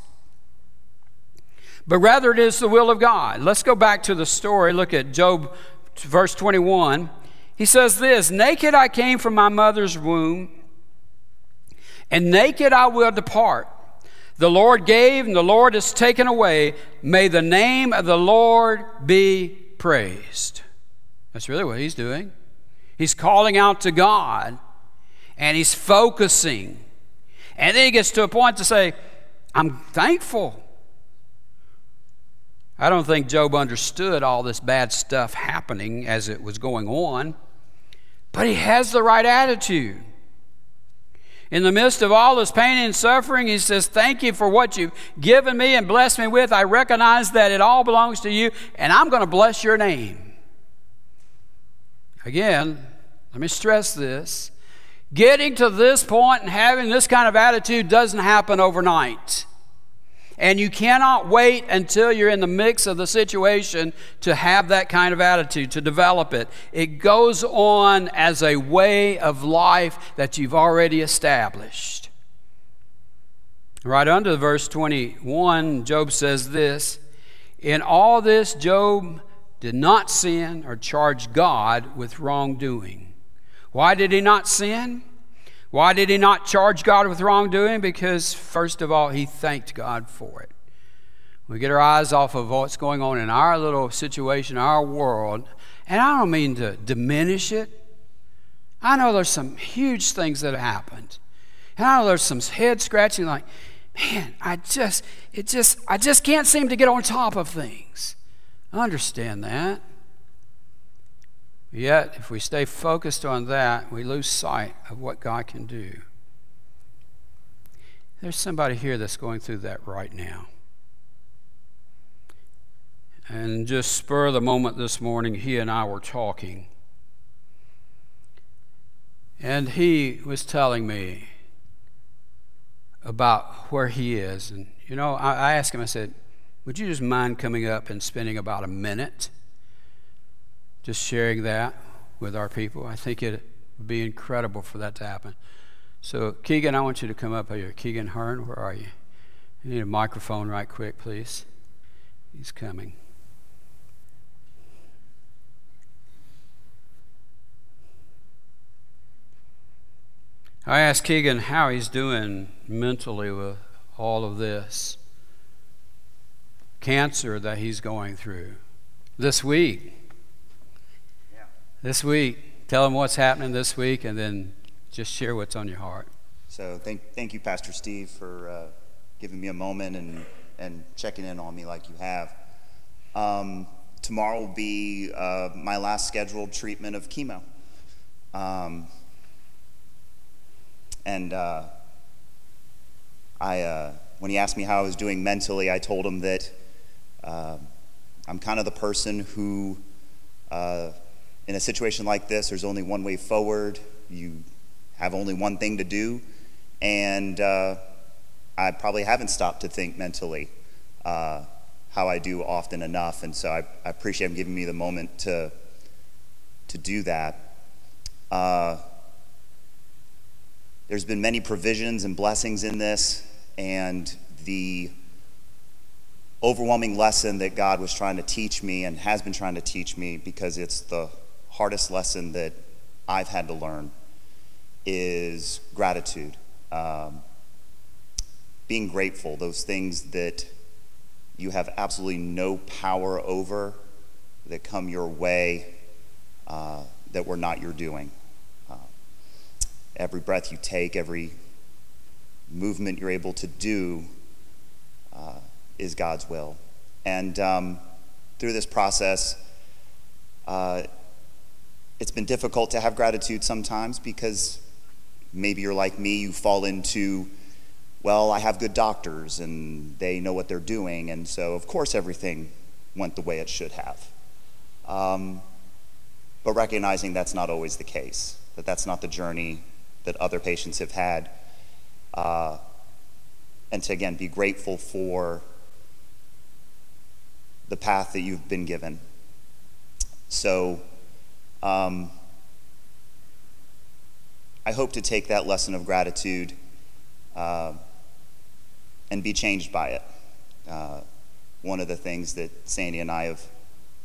but rather it is the will of God. Let's go back to the story. Look at Job, verse 21. He says this Naked I came from my mother's womb, and naked I will depart. The Lord gave, and the Lord has taken away. May the name of the Lord be praised. That's really what he's doing. He's calling out to God, and he's focusing. And then he gets to a point to say, I'm thankful. I don't think Job understood all this bad stuff happening as it was going on. But he has the right attitude. In the midst of all this pain and suffering, he says, Thank you for what you've given me and blessed me with. I recognize that it all belongs to you, and I'm going to bless your name. Again, let me stress this. Getting to this point and having this kind of attitude doesn't happen overnight. And you cannot wait until you're in the mix of the situation to have that kind of attitude, to develop it. It goes on as a way of life that you've already established. Right under verse 21, Job says this In all this, Job did not sin or charge God with wrongdoing. Why did he not sin? Why did he not charge God with wrongdoing? Because, first of all, he thanked God for it. We get our eyes off of what's going on in our little situation, our world, and I don't mean to diminish it. I know there's some huge things that have happened. And I know there's some head scratching like, man, I just, it just, I just can't seem to get on top of things. I understand that. Yet, if we stay focused on that, we lose sight of what God can do. There's somebody here that's going through that right now. And just spur of the moment this morning, he and I were talking. And he was telling me, about where he is. And, you know, I, I asked him, I said, Would you just mind coming up and spending about a minute just sharing that with our people? I think it would be incredible for that to happen. So, Keegan, I want you to come up here. Keegan Hearn, where are you? You need a microphone right quick, please. He's coming. I asked Keegan how he's doing mentally with all of this cancer that he's going through this week. This week. Tell them what's happening this week and then just share what's on your heart. So, thank, thank you, Pastor Steve, for uh, giving me a moment and, and checking in on me like you have. Um, tomorrow will be uh, my last scheduled treatment of chemo. Um, and uh, I, uh, when he asked me how I was doing mentally, I told him that uh, I'm kind of the person who, uh, in a situation like this, there's only one way forward. You have only one thing to do. And uh, I probably haven't stopped to think mentally uh, how I do often enough. And so I, I, appreciate him giving me the moment to, to do that. There's been many provisions and blessings in this, and the overwhelming lesson that God was trying to teach me and has been trying to teach me because it's the hardest lesson that I've had to learn is gratitude. Um, being grateful, those things that you have absolutely no power over that come your way uh, that were not your doing every breath you take, every movement you're able to do uh, is God's will. And um, through this process, uh, it's been difficult to have gratitude sometimes because maybe you're like me, you fall into, well, I have good doctors and they know what they're doing, and so of course everything went the way it should have. Um, but recognizing that's not always the case, that that's not the journey that other patients have had. Uh, and to again be grateful for the path that you've been given. So, um, I hope to take that lesson of gratitude uh, and be changed by it. Uh, one of the things that Sandy and I have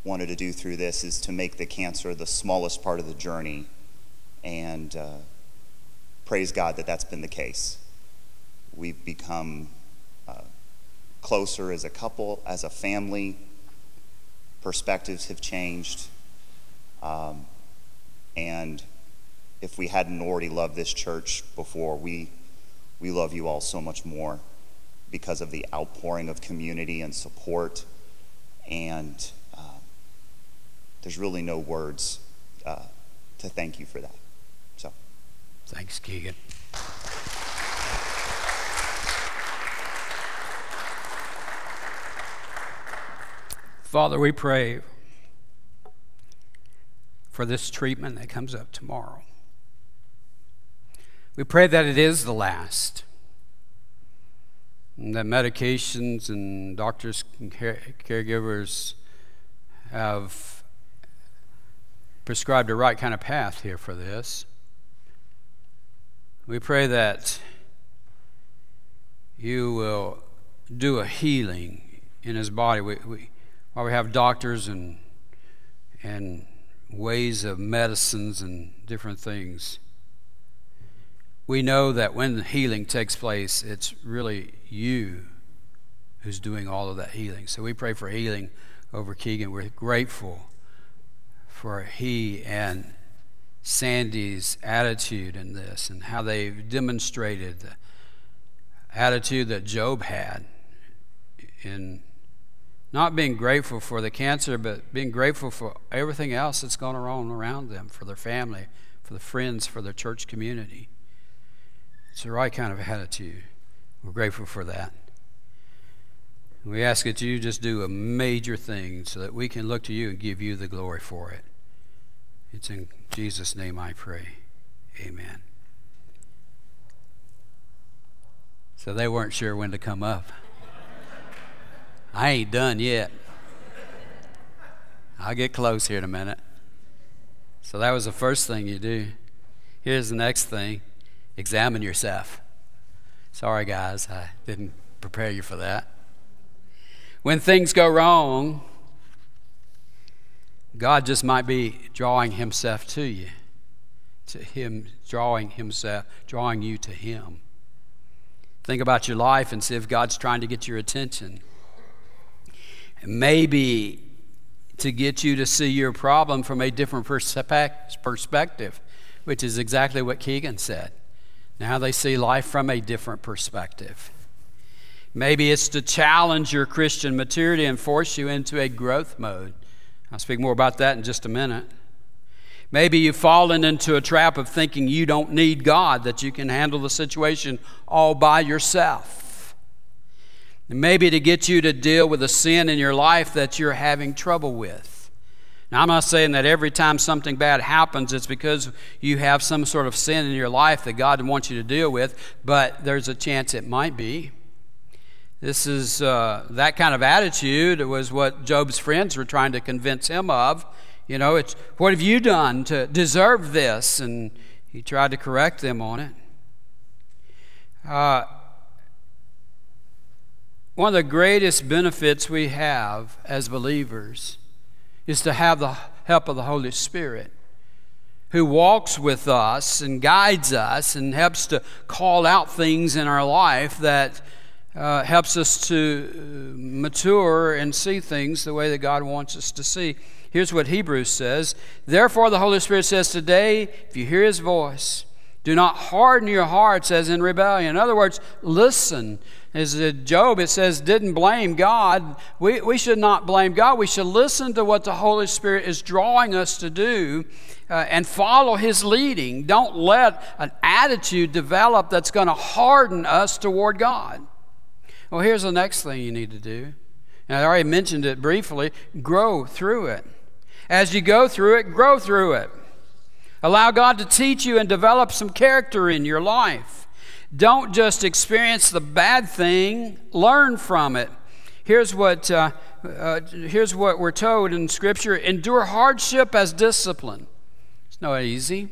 wanted to do through this is to make the cancer the smallest part of the journey and uh, praise God that that's been the case. We've become uh, closer as a couple, as a family. Perspectives have changed. Um, and if we hadn't already loved this church before, we, we love you all so much more because of the outpouring of community and support. And uh, there's really no words uh, to thank you for that. So thanks, Keegan. Father, we pray for this treatment that comes up tomorrow. We pray that it is the last, and that medications and doctors and care- caregivers have prescribed the right kind of path here for this. We pray that you will do a healing in his body. We, we, while we have doctors and, and ways of medicines and different things, we know that when healing takes place, it's really you who's doing all of that healing. So we pray for healing over Keegan. We're grateful for he and Sandy's attitude in this and how they've demonstrated the attitude that Job had in not being grateful for the cancer, but being grateful for everything else that's gone on around them, for their family, for the friends, for their church community. It's the right kind of attitude. We're grateful for that. We ask that you just do a major thing so that we can look to you and give you the glory for it. It's in Jesus' name I pray. Amen. So they weren't sure when to come up. I ain't done yet. I'll get close here in a minute. So that was the first thing you do. Here's the next thing examine yourself. Sorry, guys, I didn't prepare you for that. When things go wrong, God just might be drawing Himself to you, to Him, drawing Himself, drawing you to Him. Think about your life and see if God's trying to get your attention. Maybe to get you to see your problem from a different perspective, which is exactly what Keegan said. Now they see life from a different perspective. Maybe it's to challenge your Christian maturity and force you into a growth mode. I'll speak more about that in just a minute. Maybe you've fallen into a trap of thinking you don't need God, that you can handle the situation all by yourself. Maybe to get you to deal with a sin in your life that you're having trouble with. Now, I'm not saying that every time something bad happens, it's because you have some sort of sin in your life that God wants you to deal with, but there's a chance it might be. This is uh, that kind of attitude was what Job's friends were trying to convince him of. You know, it's what have you done to deserve this? And he tried to correct them on it. Uh, one of the greatest benefits we have as believers is to have the help of the Holy Spirit who walks with us and guides us and helps to call out things in our life that uh, helps us to uh, mature and see things the way that God wants us to see. Here's what Hebrews says Therefore, the Holy Spirit says today, if you hear his voice, do not harden your hearts as in rebellion. In other words, listen. As Job, it says, didn't blame God. We, we should not blame God. We should listen to what the Holy Spirit is drawing us to do uh, and follow His leading. Don't let an attitude develop that's going to harden us toward God. Well, here's the next thing you need to do. And I already mentioned it briefly grow through it. As you go through it, grow through it. Allow God to teach you and develop some character in your life. Don't just experience the bad thing, learn from it. Here's what, uh, uh, here's what we're told in Scripture endure hardship as discipline. It's not easy.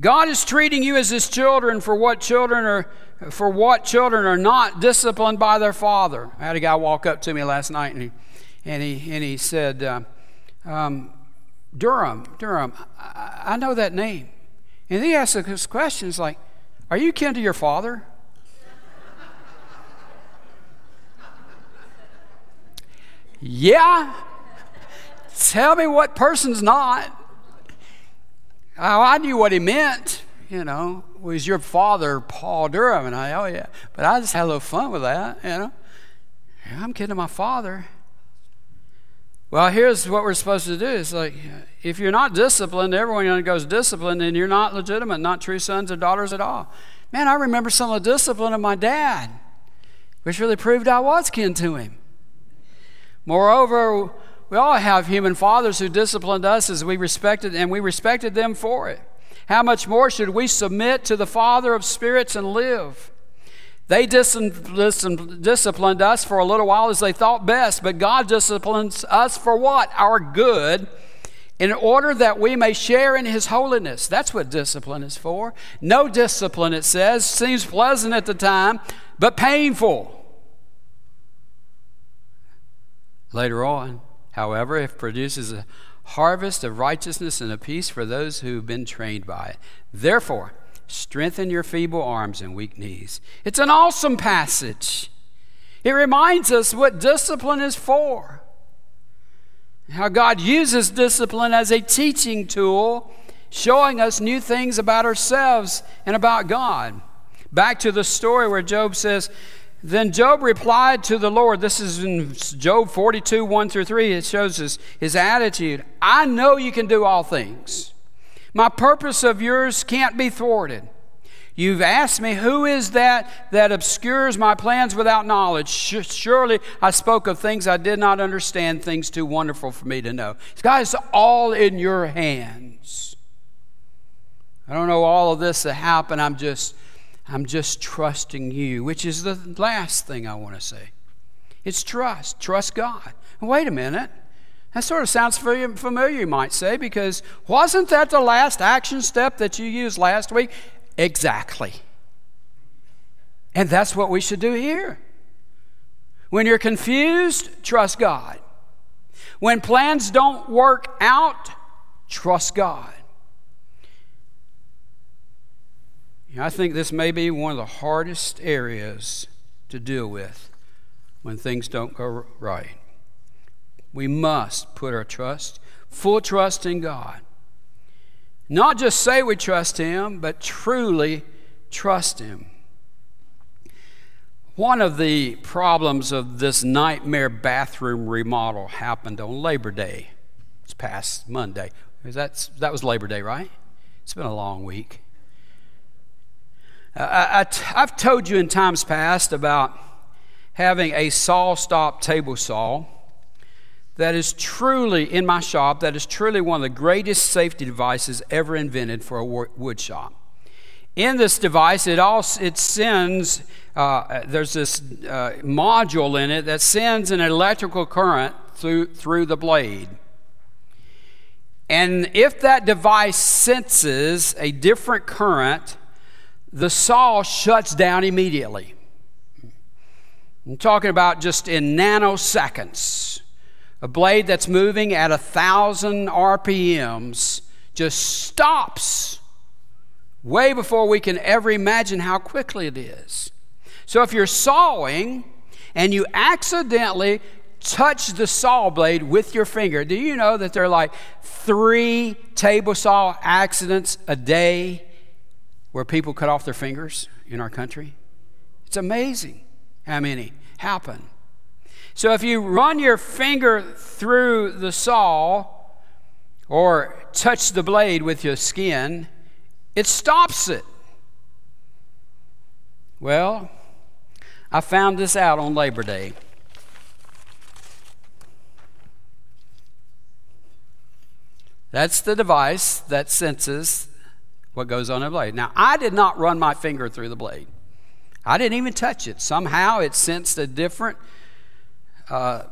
God is treating you as his children for what children are for what children are not disciplined by their father. I had a guy walk up to me last night and he and he and he said, uh, um, Durham, Durham, I, I, know that name. And he asked us questions like, Are you kin to your father? yeah. Tell me what person's not. Oh, I knew what he meant, you know. Was your father Paul Durham? And I, oh yeah. But I just had a little fun with that, you know. I'm kidding my father. Well, here's what we're supposed to do. It's like, if you're not disciplined, everyone goes disciplined, and you're not legitimate, not true sons or daughters at all. Man, I remember some of the discipline of my dad, which really proved I was kin to him. Moreover, we all have human fathers who disciplined us as we respected, and we respected them for it. How much more should we submit to the Father of spirits and live? They disciplined us for a little while as they thought best, but God disciplines us for what? Our good, in order that we may share in His holiness. That's what discipline is for. No discipline, it says, seems pleasant at the time, but painful. Later on, However, it produces a harvest of righteousness and a peace for those who've been trained by it. Therefore, strengthen your feeble arms and weak knees. It's an awesome passage. It reminds us what discipline is for. How God uses discipline as a teaching tool, showing us new things about ourselves and about God. Back to the story where Job says, then Job replied to the Lord. This is in Job 42, 1 through 3. It shows us his attitude. I know you can do all things. My purpose of yours can't be thwarted. You've asked me, who is that that obscures my plans without knowledge? Surely I spoke of things I did not understand, things too wonderful for me to know. God, it's all in your hands. I don't know all of this that happened. I'm just I'm just trusting you, which is the last thing I want to say. It's trust. Trust God. Wait a minute. That sort of sounds familiar, you might say, because wasn't that the last action step that you used last week? Exactly. And that's what we should do here. When you're confused, trust God. When plans don't work out, trust God. You know, I think this may be one of the hardest areas to deal with when things don't go right. We must put our trust, full trust in God. Not just say we trust Him, but truly trust Him. One of the problems of this nightmare bathroom remodel happened on Labor Day. It's past Monday. That, that was Labor Day, right? It's been a long week. Uh, I, have told you in times past about having a SawStop table saw that is truly, in my shop, that is truly one of the greatest safety devices ever invented for a wood shop. In this device, it it sends uh, there's this uh, module in it that sends an electrical current through through the blade. And if that device senses a different current, the saw shuts down immediately. I'm talking about just in nanoseconds. A blade that's moving at a thousand RPMs just stops way before we can ever imagine how quickly it is. So if you're sawing and you accidentally touch the saw blade with your finger, do you know that there are like three table saw accidents a day where people cut off their fingers in our country? It's amazing how many happen. So if you run your finger through the saw or touch the blade with your skin, it stops it. Well, I found this out on Labor Day. That's the device that senses what goes on the blade. Now, I did not run my finger through the blade. I didn't even touch it. Somehow it sensed a different uh,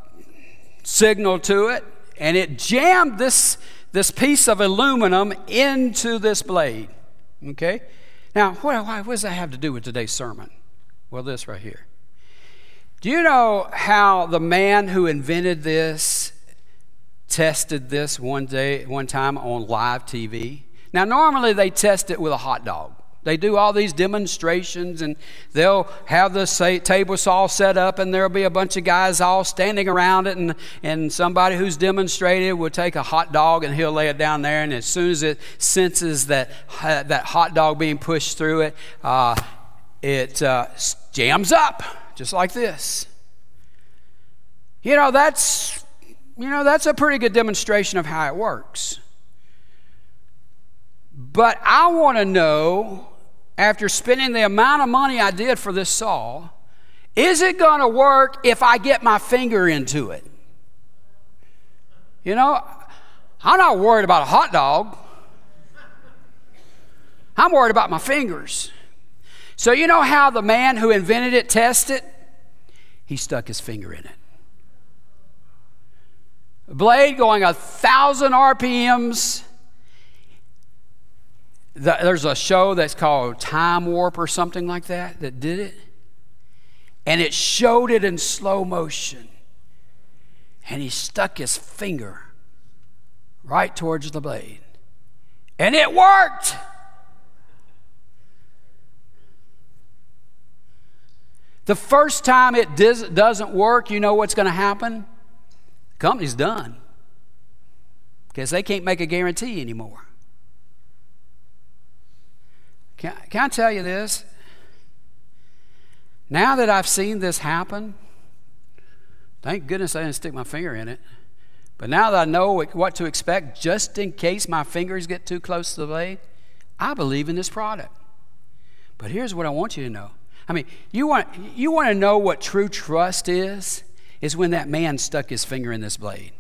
signal to it, and it jammed this, this piece of aluminum into this blade. Okay? Now, what, what does that have to do with today's sermon? Well, this right here. Do you know how the man who invented this tested this one day, one time on live TV? Now, normally they test it with a hot dog. They do all these demonstrations and they'll have the say, table saw set up and there'll be a bunch of guys all standing around it and, and somebody who's demonstrated will take a hot dog and he'll lay it down there and as soon as it senses that, uh, that hot dog being pushed through it, uh, it uh, jams up just like this. You know, that's, you know, that's a pretty good demonstration of how it works. But I want to know after spending the amount of money I did for this saw, is it going to work if I get my finger into it? You know, I'm not worried about a hot dog. I'm worried about my fingers. So, you know how the man who invented it tested? He stuck his finger in it. A blade going a thousand RPMs there's a show that's called Time Warp or something like that that did it. And it showed it in slow motion. And he stuck his finger right towards the blade. And it worked. The first time it doesn't work, you know what's going to happen? The company's done because they can't make a guarantee anymore. Can, can I tell you this? Now that I've seen this happen, thank goodness I didn't stick my finger in it. But now that I know what to expect, just in case my fingers get too close to the blade, I believe in this product. But here's what I want you to know. I mean, you want, you want to know what true trust is? Is when that man stuck his finger in this blade.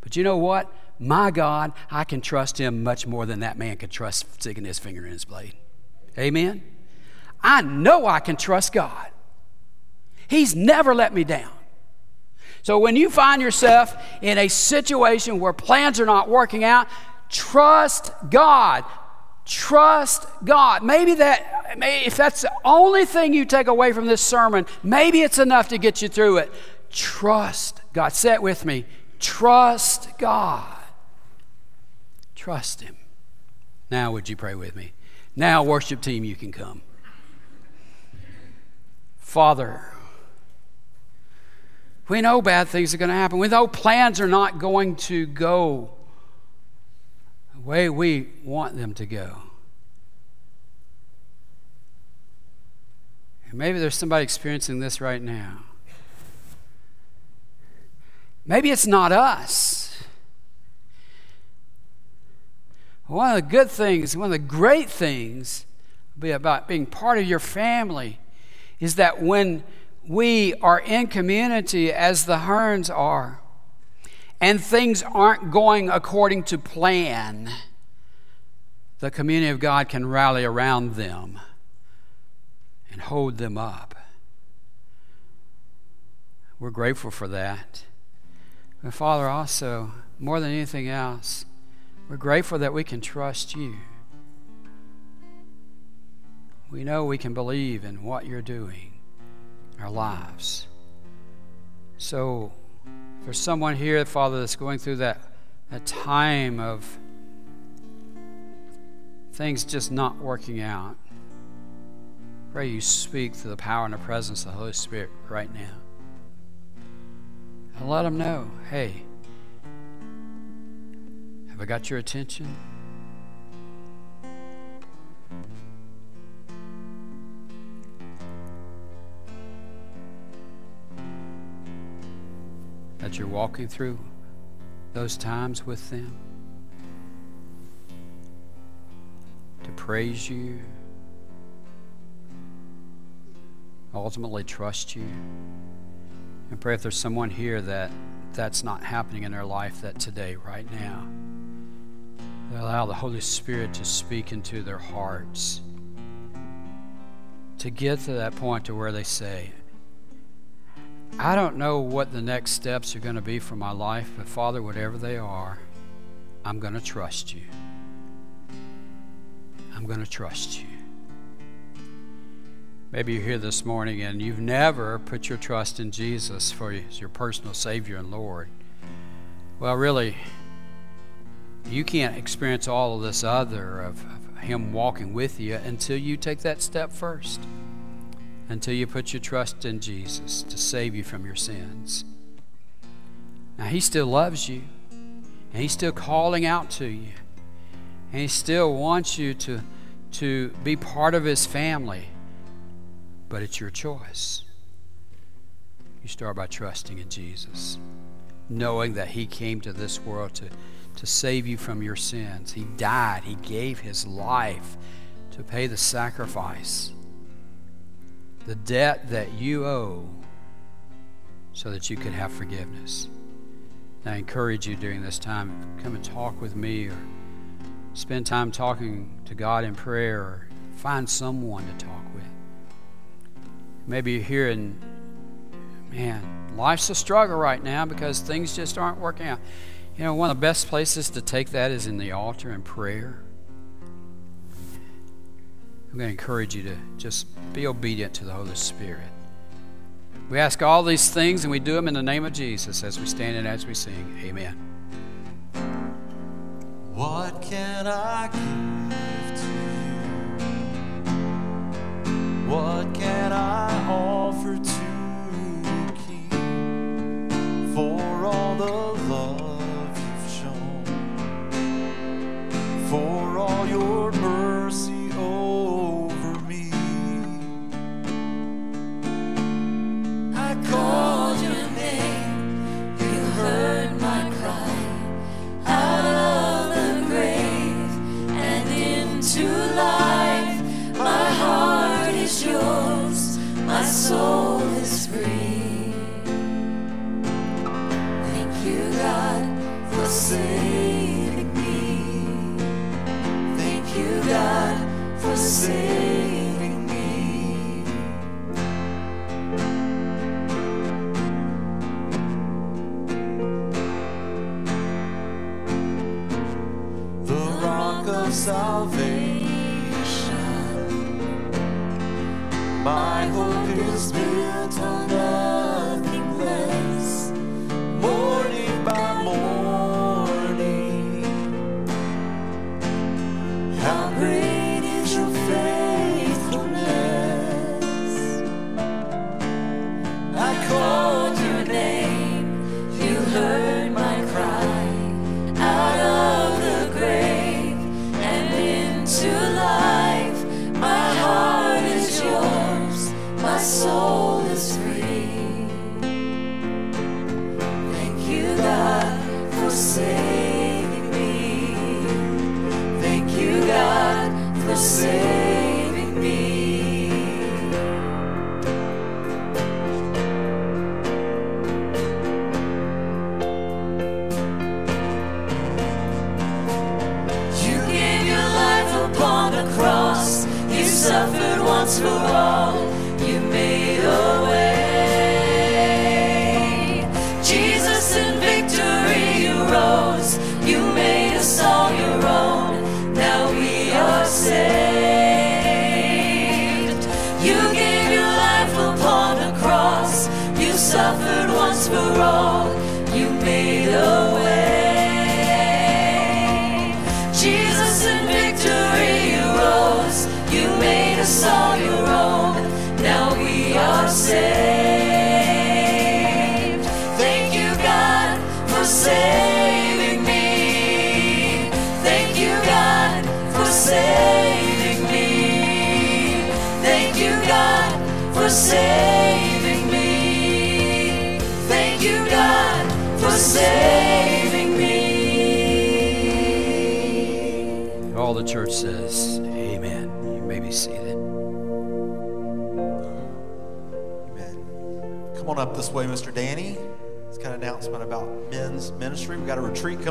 But you know what? My God, I can trust him much more than that man could trust sticking his finger in his blade. Amen? I know I can trust God. He's never let me down. So when you find yourself in a situation where plans are not working out, trust God. Trust God. Maybe that, if that's the only thing you take away from this sermon, maybe it's enough to get you through it. Trust God. Say it with me. Trust God. Trust Him. Now, would you pray with me? Now, worship team, you can come. Father, we know bad things are going to happen. We know plans are not going to go the way we want them to go. And maybe there's somebody experiencing this right now. Maybe it's not us. One of the good things, one of the great things about being part of your family is that when we are in community as the Hearns are, and things aren't going according to plan, the community of God can rally around them and hold them up. We're grateful for that. But Father, also, more than anything else, we're grateful that we can trust you. We know we can believe in what you're doing our lives. So, for someone here, Father, that's going through that, that time of things just not working out, pray you speak through the power and the presence of the Holy Spirit right now. And let them know hey, have I got your attention? that you're walking through those times with them to praise you, ultimately trust you. And pray if there's someone here that that's not happening in their life, that today, right now, allow the Holy Spirit to speak into their hearts to get to that point to where they say, I don't know what the next steps are going to be for my life, but Father, whatever they are, I'm going to trust you. I'm going to trust you. Maybe you're here this morning and you've never put your trust in Jesus for your personal Savior and Lord. Well, really, you can't experience all of this other of, Him walking with you until you take that step first until you put your trust in Jesus to save you from your sins. Now, He still loves you, and He's still calling out to you, and He still wants you to, to be part of His family, but it's your choice. You start by trusting in Jesus, knowing that He came to this world to, to save you from your sins. He died, He gave His life to pay the sacrifice the debt that you owe so that you could have forgiveness. And I encourage you during this time, come and talk with me or spend time talking to God in prayer or find someone to talk with. Maybe you're here and, man, life's a struggle right now because things just aren't working out. You know, one of the best places to take that is in the altar in prayer. I'm going to encourage you to just be obedient to the Holy Spirit. We ask all these things and we do them in the name of Jesus as we stand and as we sing. Amen. What can I give to you? What can I offer to you, King for all the love for all your mercy over me? I called your name, you heard my cry out of the grave and into life. My heart is yours, my soul is free. Thank you, God, for saving God for saving me. The rock of salvation, my hope is built on.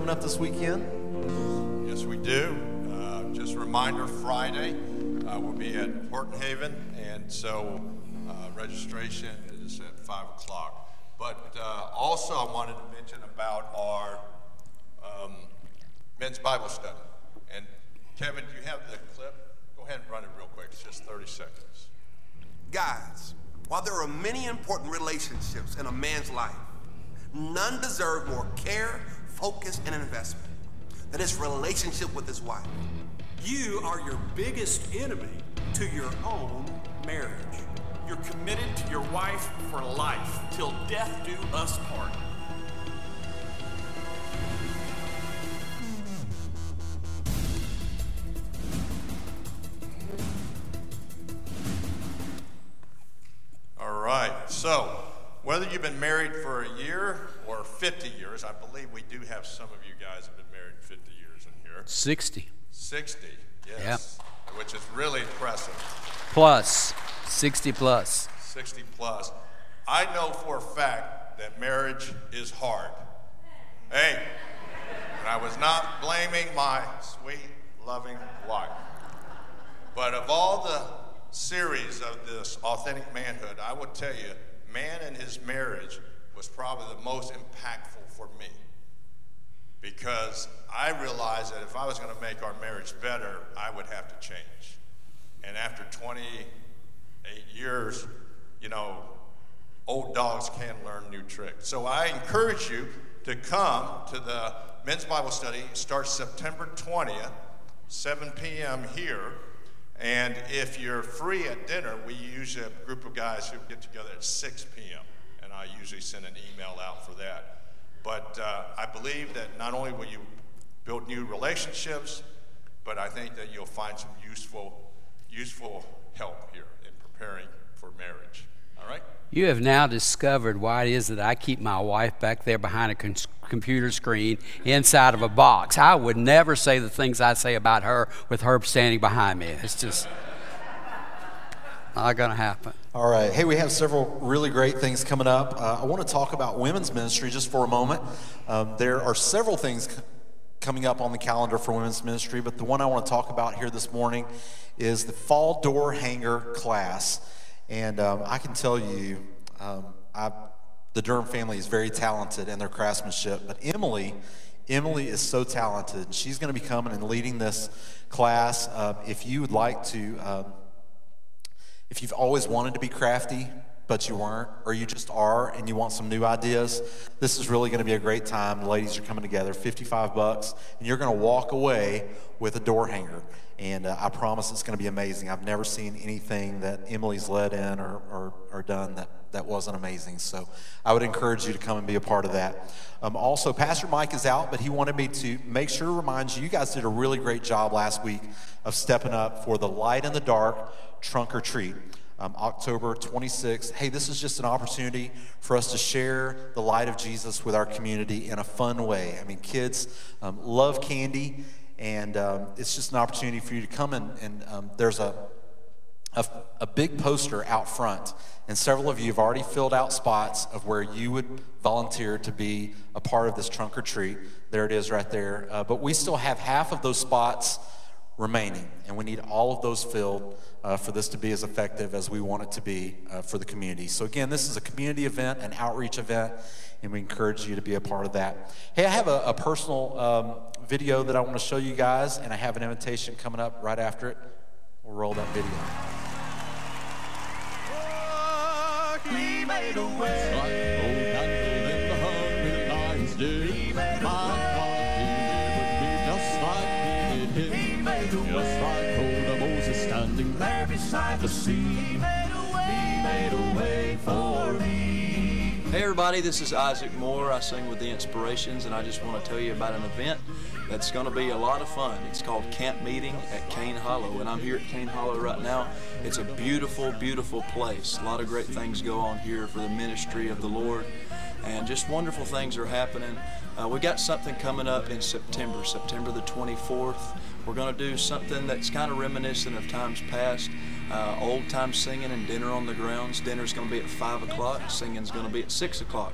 Coming up this weekend. Yes, we do. Uh, just a reminder Friday, uh, we'll be at Horton Haven, and so uh, registration is at 5 o'clock. But uh, also, I wanted to mention about our um, men's Bible study. And Kevin, do you have the clip? Go ahead and run it real quick. It's just 30 seconds. Guys, while there are many important relationships in a man's life, none deserve more care, focus, and investment than his relationship with his wife. You are your biggest enemy to your own marriage. You're committed to your wife for life, till death do us part. All right. So, whether you've been married for a year or 50 years, I believe we do have some of you guys have been married 50 years in here. 60 60, yes. Which is really impressive. plus, 60 plus. 60 plus. I know for a fact that marriage is hard. Hey, and I was not blaming my sweet, loving wife. But of all the series of this authentic manhood, I will tell you, man and his marriage was probably the most impactful for me. Because I realized that if I was going to make our marriage better, I would have to change. And after 28 years, you know, old dogs can learn new tricks. So I encourage you to come to the men's Bible study. It starts September 20th, 7 p.m. here. And if you're free at dinner, we usually have a group of guys who get together at 6 p.m. I usually send an email out for that. But uh, I believe that not only will you build new relationships, but I think that you'll find some useful, useful help here in preparing for marriage. All right? You have now discovered why it is that I keep my wife back there behind a con- computer screen inside of a box. I would never say the things I say about her with her standing behind me. It's just not going to happen. All right. Hey, we have several really great things coming up. Uh, I want to talk about women's ministry just for a moment. Um, there are several things c- coming up on the calendar for women's ministry, but the one I want to talk about here this morning is the fall door hanger class. And um, I can tell you, um, I, the Durham family is very talented in their craftsmanship, but Emily Emily is so talented. She's going to be coming and leading this class. Uh, if you would like to, um, if you've always wanted to be crafty, but you weren't, or you just are and you want some new ideas, this is really going to be a great time. The ladies are coming together, 55 bucks, and you're going to walk away with a door hanger. And uh, I promise it's going to be amazing. I've never seen anything that Emily's led in or, or, or, done that, that wasn't amazing. So I would encourage you to come and be a part of that. Um, also, Pastor Mike is out, but he wanted me to make sure to remind you, you guys did a really great job last week of stepping up for the light in the dark trunk or treat um, October 26th. Hey, this is just an opportunity for us to share the light of Jesus with our community in a fun way. I mean, kids um, love candy, and um, it's just an opportunity for you to come and, and um, there's a, a, a big poster out front, and several of you have already filled out spots of where you would volunteer to be a part of this trunk or treat. There it is right there. Uh, but we still have half of those spots remaining, and we need all of those filled uh, for this to be as effective as we want it to be uh, for the community. So, again, this is a community event, an outreach event, and we encourage you to be a part of that. Hey, I have a, a personal um, video that I want to show you guys, and I have an invitation coming up right after it. We'll roll that video. He made a way. beside the sea. He made a way, he made a way for me. Hey everybody, this is Isaac Moore. I sing with the Inspirations, and I just want to tell you about an event that's going to be a lot of fun. It's called Camp Meeting at Cane Hollow, and I'm here at Cane Hollow right now. It's a beautiful, beautiful place. A lot of great things go on here for the ministry of the Lord, and just wonderful things are happening. Uh, we got something coming up in September, September the 24th. We're going to do something that's kind of reminiscent of times past. Uh, old time singing and dinner on the grounds. Dinner's going to be at 5 o'clock, singing's going to be at 6 o'clock.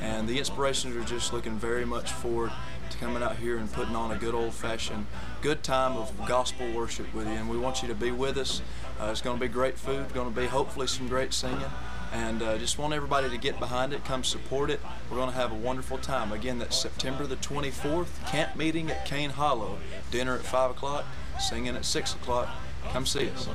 And the inspirations are just looking very much forward to coming out here and putting on a good old fashioned good time of gospel worship with you. And we want you to be with us. Uh, it's going to be great food, going to be hopefully some great singing and uh, just want everybody to get behind it, come support it. We're going to have a wonderful time. Again, that's September the 24th, camp meeting at Cane Hollow, dinner at 5 o'clock, singing at 6 o'clock. Come see us.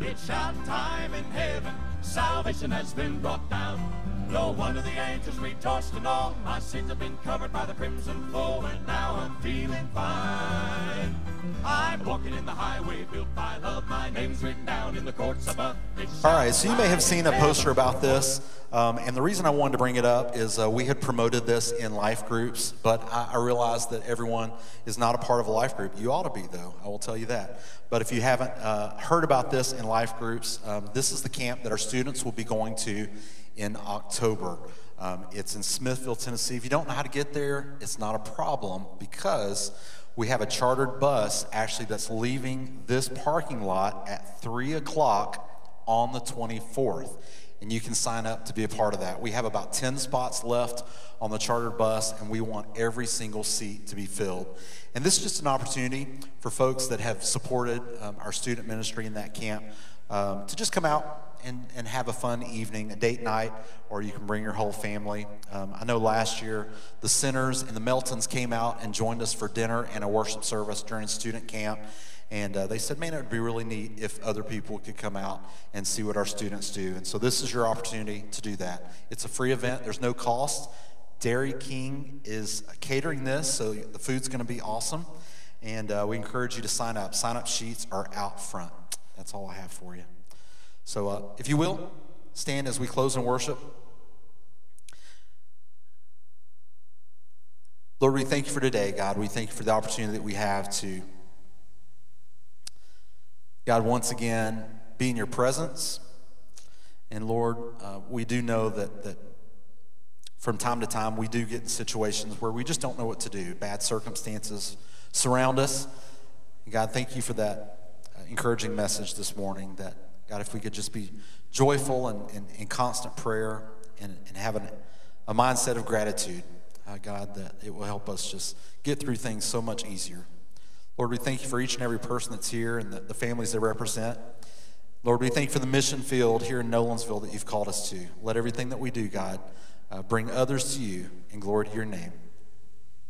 It's time in heaven, salvation has been brought down. No wonder the angels rejoiced and all. My sins have been covered by the crimson flow, and now I'm feeling fine. I'm walking in the highway built by love. My name's written down in the courts above. All right, so you may have seen a poster about this. Um, and the reason I wanted to bring it up is uh, we had promoted this in life groups, but I, I, realized that everyone is not a part of a life group. You ought to be, though, I will tell you that. But if you haven't uh, heard about this in life groups, um, this is the camp that our students will be going to in October. Um, it's in Smithville, Tennessee. If you don't know how to get there, it's not a problem because we have a chartered bus actually that's leaving this parking lot at 3 o'clock on the 24th. And you can sign up to be a part of that. We have about 10 spots left on the chartered bus, and we want every single seat to be filled. And this is just an opportunity for folks that have supported um, our student ministry in that camp um, to just come out and, and have a fun evening, a date night, or you can bring your whole family. Um, I know last year the Sinners and the Meltons came out and joined us for dinner and a worship service during student camp. And uh, they said, man, it would be really neat if other people could come out and see what our students do. And so this is your opportunity to do that. It's a free event, there's no cost. Dairy King is catering this, so the food's going to be awesome. And uh, we encourage you to sign up. Sign up sheets are out front. That's all I have for you. So, uh, if you will, stand as we close in worship. Lord, we thank you for today, God. We thank you for the opportunity that we have to, God, once again, be in your presence. And Lord, uh, we do know that, that from time to time we do get in situations where we just don't know what to do. Bad circumstances surround us. And God, thank you for that uh, encouraging message this morning that God, if we could just be joyful and in constant prayer and, and have an, a mindset of gratitude, uh, God, that it will help us just get through things so much easier. Lord, we thank you for each and every person that's here and the, the families they represent. Lord, we thank you for the mission field here in Nolensville that you've called us to. Let everything that we do, God, uh, bring others to you and glory to your name.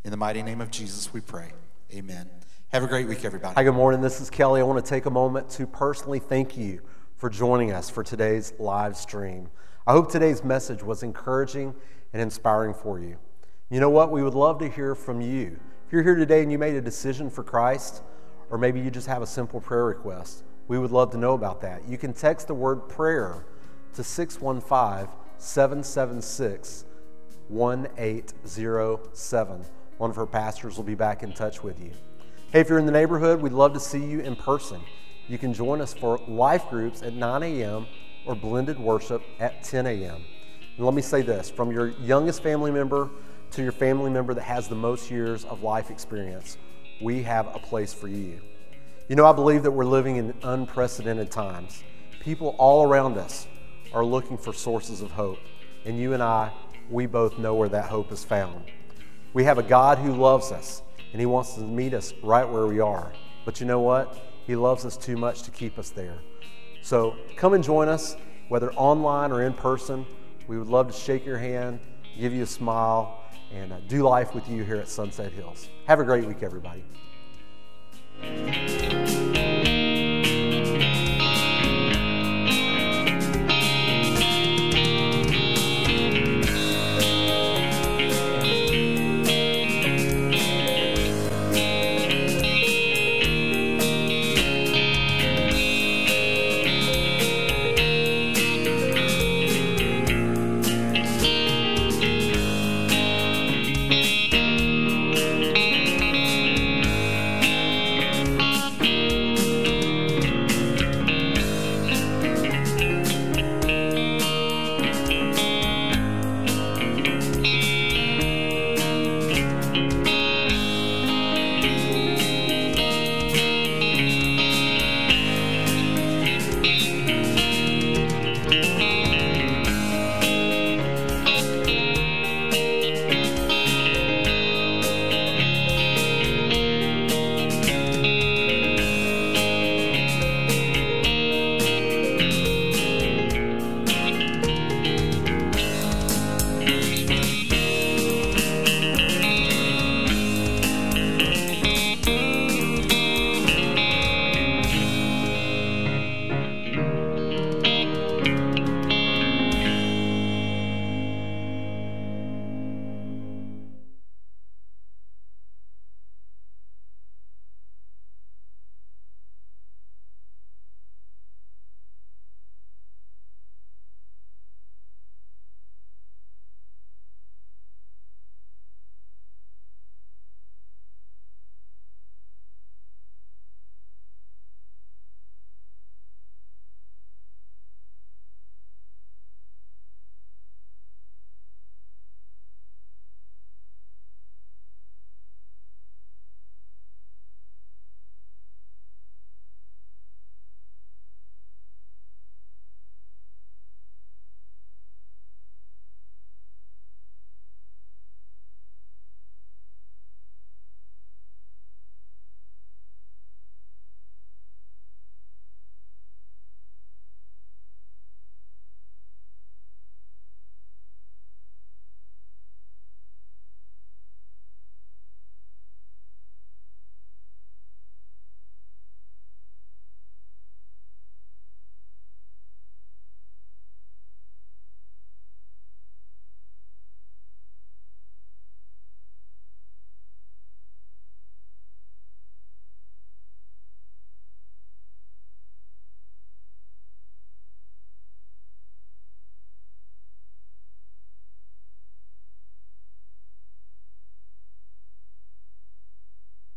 In the mighty name of Jesus, we pray. Amen. Have a great week, everybody. Hi, good morning. This is Kelly. I want to take a moment to personally thank you for joining us for today's live stream. I hope today's message was encouraging and inspiring for you. You know what? We would love to hear from you. If you're here today and you made a decision for Christ, or maybe you just have a simple prayer request, we would love to know about that. You can text the word prayer to 615 776 1807. One of our pastors will be back in touch with you. Hey, if you're in the neighborhood, we'd love to see you in person. You can join us for life groups at 9 a.m. or blended worship at 10 a.m. And let me say this from your youngest family member to your family member that has the most years of life experience, we have a place for you. You know, I believe that we're living in unprecedented times. People all around us are looking for sources of hope. And you and I, we both know where that hope is found. We have a God who loves us, and He wants to meet us right where we are. But you know what? He loves us too much to keep us there. So come and join us, whether online or in person. We would love to shake your hand, give you a smile, and uh, do life with you here at Sunset Hills. Have a great week, everybody.